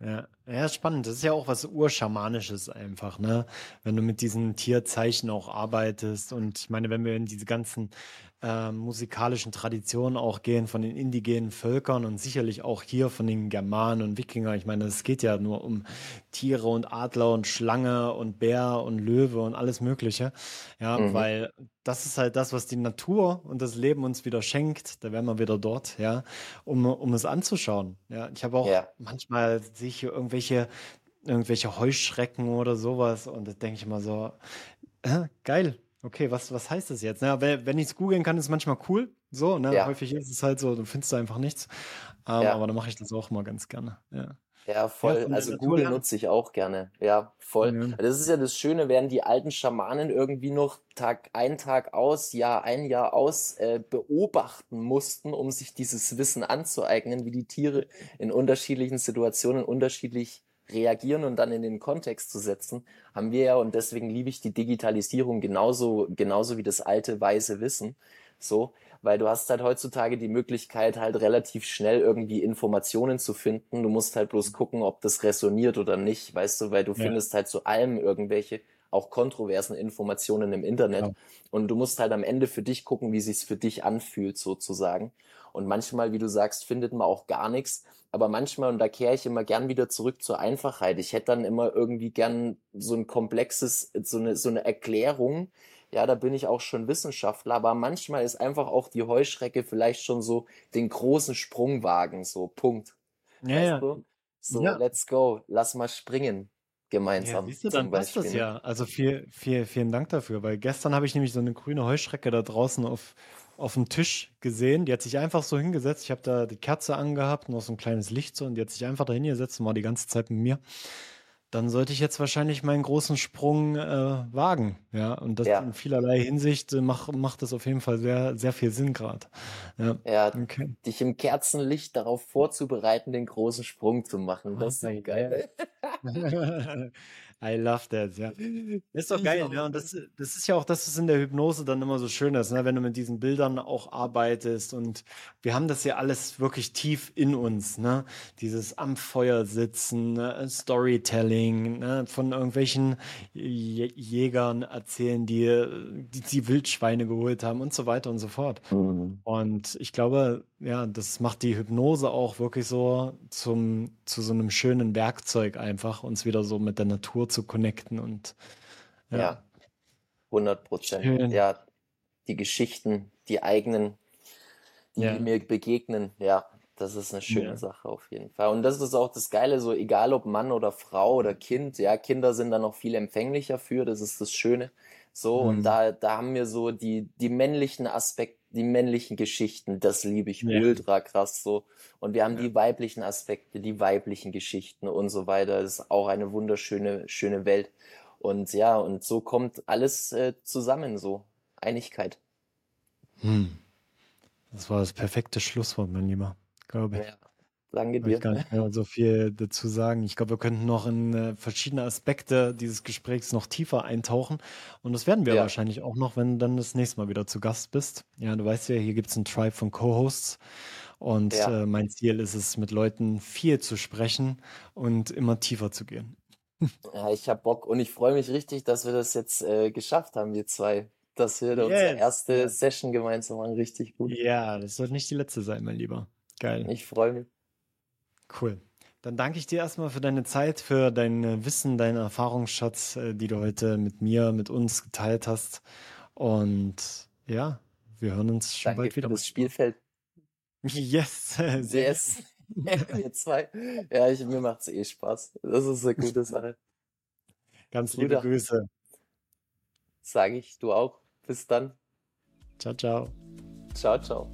Ja, ja, spannend. Das ist ja auch was Urschamanisches einfach, ne? Wenn du mit diesen Tierzeichen auch arbeitest. Und ich meine, wenn wir in diese ganzen äh, musikalischen Traditionen auch gehen von den indigenen Völkern und sicherlich auch hier von den Germanen und Wikinger. Ich meine, es geht ja nur um Tiere und Adler und Schlange und Bär und Löwe und alles Mögliche. Ja, mhm. weil das ist halt das, was die Natur und das Leben uns wieder schenkt. Da wären wir wieder dort, ja, um, um es anzuschauen. Ja, ich habe auch ja. manchmal sehe ich hier irgendwelche irgendwelche Heuschrecken oder sowas. Und da denke ich immer so, äh, geil. Okay, was, was heißt das jetzt? Ja, wenn ich es googeln kann, ist es manchmal cool. So, ne? Ja. Häufig ist es halt so, du findest da einfach nichts. Ähm, ja. Aber dann mache ich das auch mal ganz gerne. Ja. Ja, voll. Ja, also Google nutze ich auch gerne. Ja, voll. Ja. Das ist ja das Schöne, während die alten Schamanen irgendwie noch Tag ein, Tag aus, Jahr ein, Jahr aus äh, beobachten mussten, um sich dieses Wissen anzueignen, wie die Tiere in unterschiedlichen Situationen unterschiedlich reagieren und dann in den Kontext zu setzen, haben wir ja, und deswegen liebe ich die Digitalisierung genauso, genauso wie das alte weise Wissen, so, weil du hast halt heutzutage die Möglichkeit, halt relativ schnell irgendwie Informationen zu finden. Du musst halt bloß gucken, ob das resoniert oder nicht, weißt du, weil du ja. findest halt zu allem irgendwelche auch kontroversen Informationen im Internet. Ja. Und du musst halt am Ende für dich gucken, wie sich's für dich anfühlt, sozusagen. Und manchmal, wie du sagst, findet man auch gar nichts. Aber manchmal, und da kehre ich immer gern wieder zurück zur Einfachheit. Ich hätte dann immer irgendwie gern so ein komplexes, so eine, so eine Erklärung, ja, da bin ich auch schon Wissenschaftler, aber manchmal ist einfach auch die Heuschrecke vielleicht schon so den großen Sprungwagen, so Punkt. Ja, weißt ja. Du? So, ja. let's go, lass mal springen gemeinsam. Ja, siehst du, dann passt das ja. Also viel, viel, vielen Dank dafür, weil gestern habe ich nämlich so eine grüne Heuschrecke da draußen auf, auf dem Tisch gesehen. Die hat sich einfach so hingesetzt. Ich habe da die Kerze angehabt, noch so ein kleines Licht so und die hat sich einfach da hingesetzt und war die ganze Zeit mit mir dann sollte ich jetzt wahrscheinlich meinen großen Sprung äh, wagen. Ja, und das ja. in vielerlei Hinsicht äh, macht, macht das auf jeden Fall sehr, sehr viel Sinn gerade. Ja, ja okay. dich im Kerzenlicht darauf vorzubereiten, den großen Sprung zu machen. Das ist geil. I love that, ja. Ist doch geil, ja. Und das, das ist ja auch das, was in der Hypnose dann immer so schön ist, ne? wenn du mit diesen Bildern auch arbeitest. Und wir haben das ja alles wirklich tief in uns, ne? Dieses am Feuer sitzen, ne? Storytelling, ne? von irgendwelchen Jägern erzählen, die, die die Wildschweine geholt haben und so weiter und so fort. Mhm. Und ich glaube, ja, das macht die Hypnose auch wirklich so zum, zu so einem schönen Werkzeug einfach, uns wieder so mit der Natur zu connecten und ja. ja 100 Prozent. Ja, die Geschichten, die eigenen, die ja. mir begegnen, ja, das ist eine schöne ja. Sache auf jeden Fall. Und das ist auch das Geile, so egal ob Mann oder Frau oder Kind, ja, Kinder sind da noch viel empfänglicher für, das ist das Schöne. So, mhm. und da, da haben wir so die, die männlichen Aspekte, die männlichen Geschichten, das liebe ich ja. ultra krass so. Und wir haben ja. die weiblichen Aspekte, die weiblichen Geschichten und so weiter. Das ist auch eine wunderschöne, schöne Welt. Und ja, und so kommt alles äh, zusammen, so. Einigkeit. Hm. Das war das perfekte Schlusswort, mein Lieber, glaube ich. Ja. Danke dir. Ich kann nicht mehr so viel dazu sagen. Ich glaube, wir könnten noch in äh, verschiedene Aspekte dieses Gesprächs noch tiefer eintauchen. Und das werden wir ja. wahrscheinlich auch noch, wenn du dann das nächste Mal wieder zu Gast bist. Ja, du weißt ja, hier gibt es einen Tribe von Co-Hosts. Und ja. äh, mein Ziel ist es, mit Leuten viel zu sprechen und immer tiefer zu gehen. Ja, ich habe Bock und ich freue mich richtig, dass wir das jetzt äh, geschafft haben, wir zwei. Dass wir yes. unsere erste Session gemeinsam machen. Richtig gut. Ja, das sollte nicht die letzte sein, mein Lieber. Geil. Ich freue mich. Cool. Dann danke ich dir erstmal für deine Zeit, für dein äh, Wissen, deinen Erfahrungsschatz, äh, die du heute mit mir, mit uns geteilt hast. Und ja, wir hören uns schon danke bald wieder. Für das Spielfeld. Yes. yes. wir zwei. Ja, ich, mir es eh Spaß. Das ist eine gute Sache. Ganz liebe Grüße. Sage ich, du auch. Bis dann. Ciao, ciao. Ciao, ciao.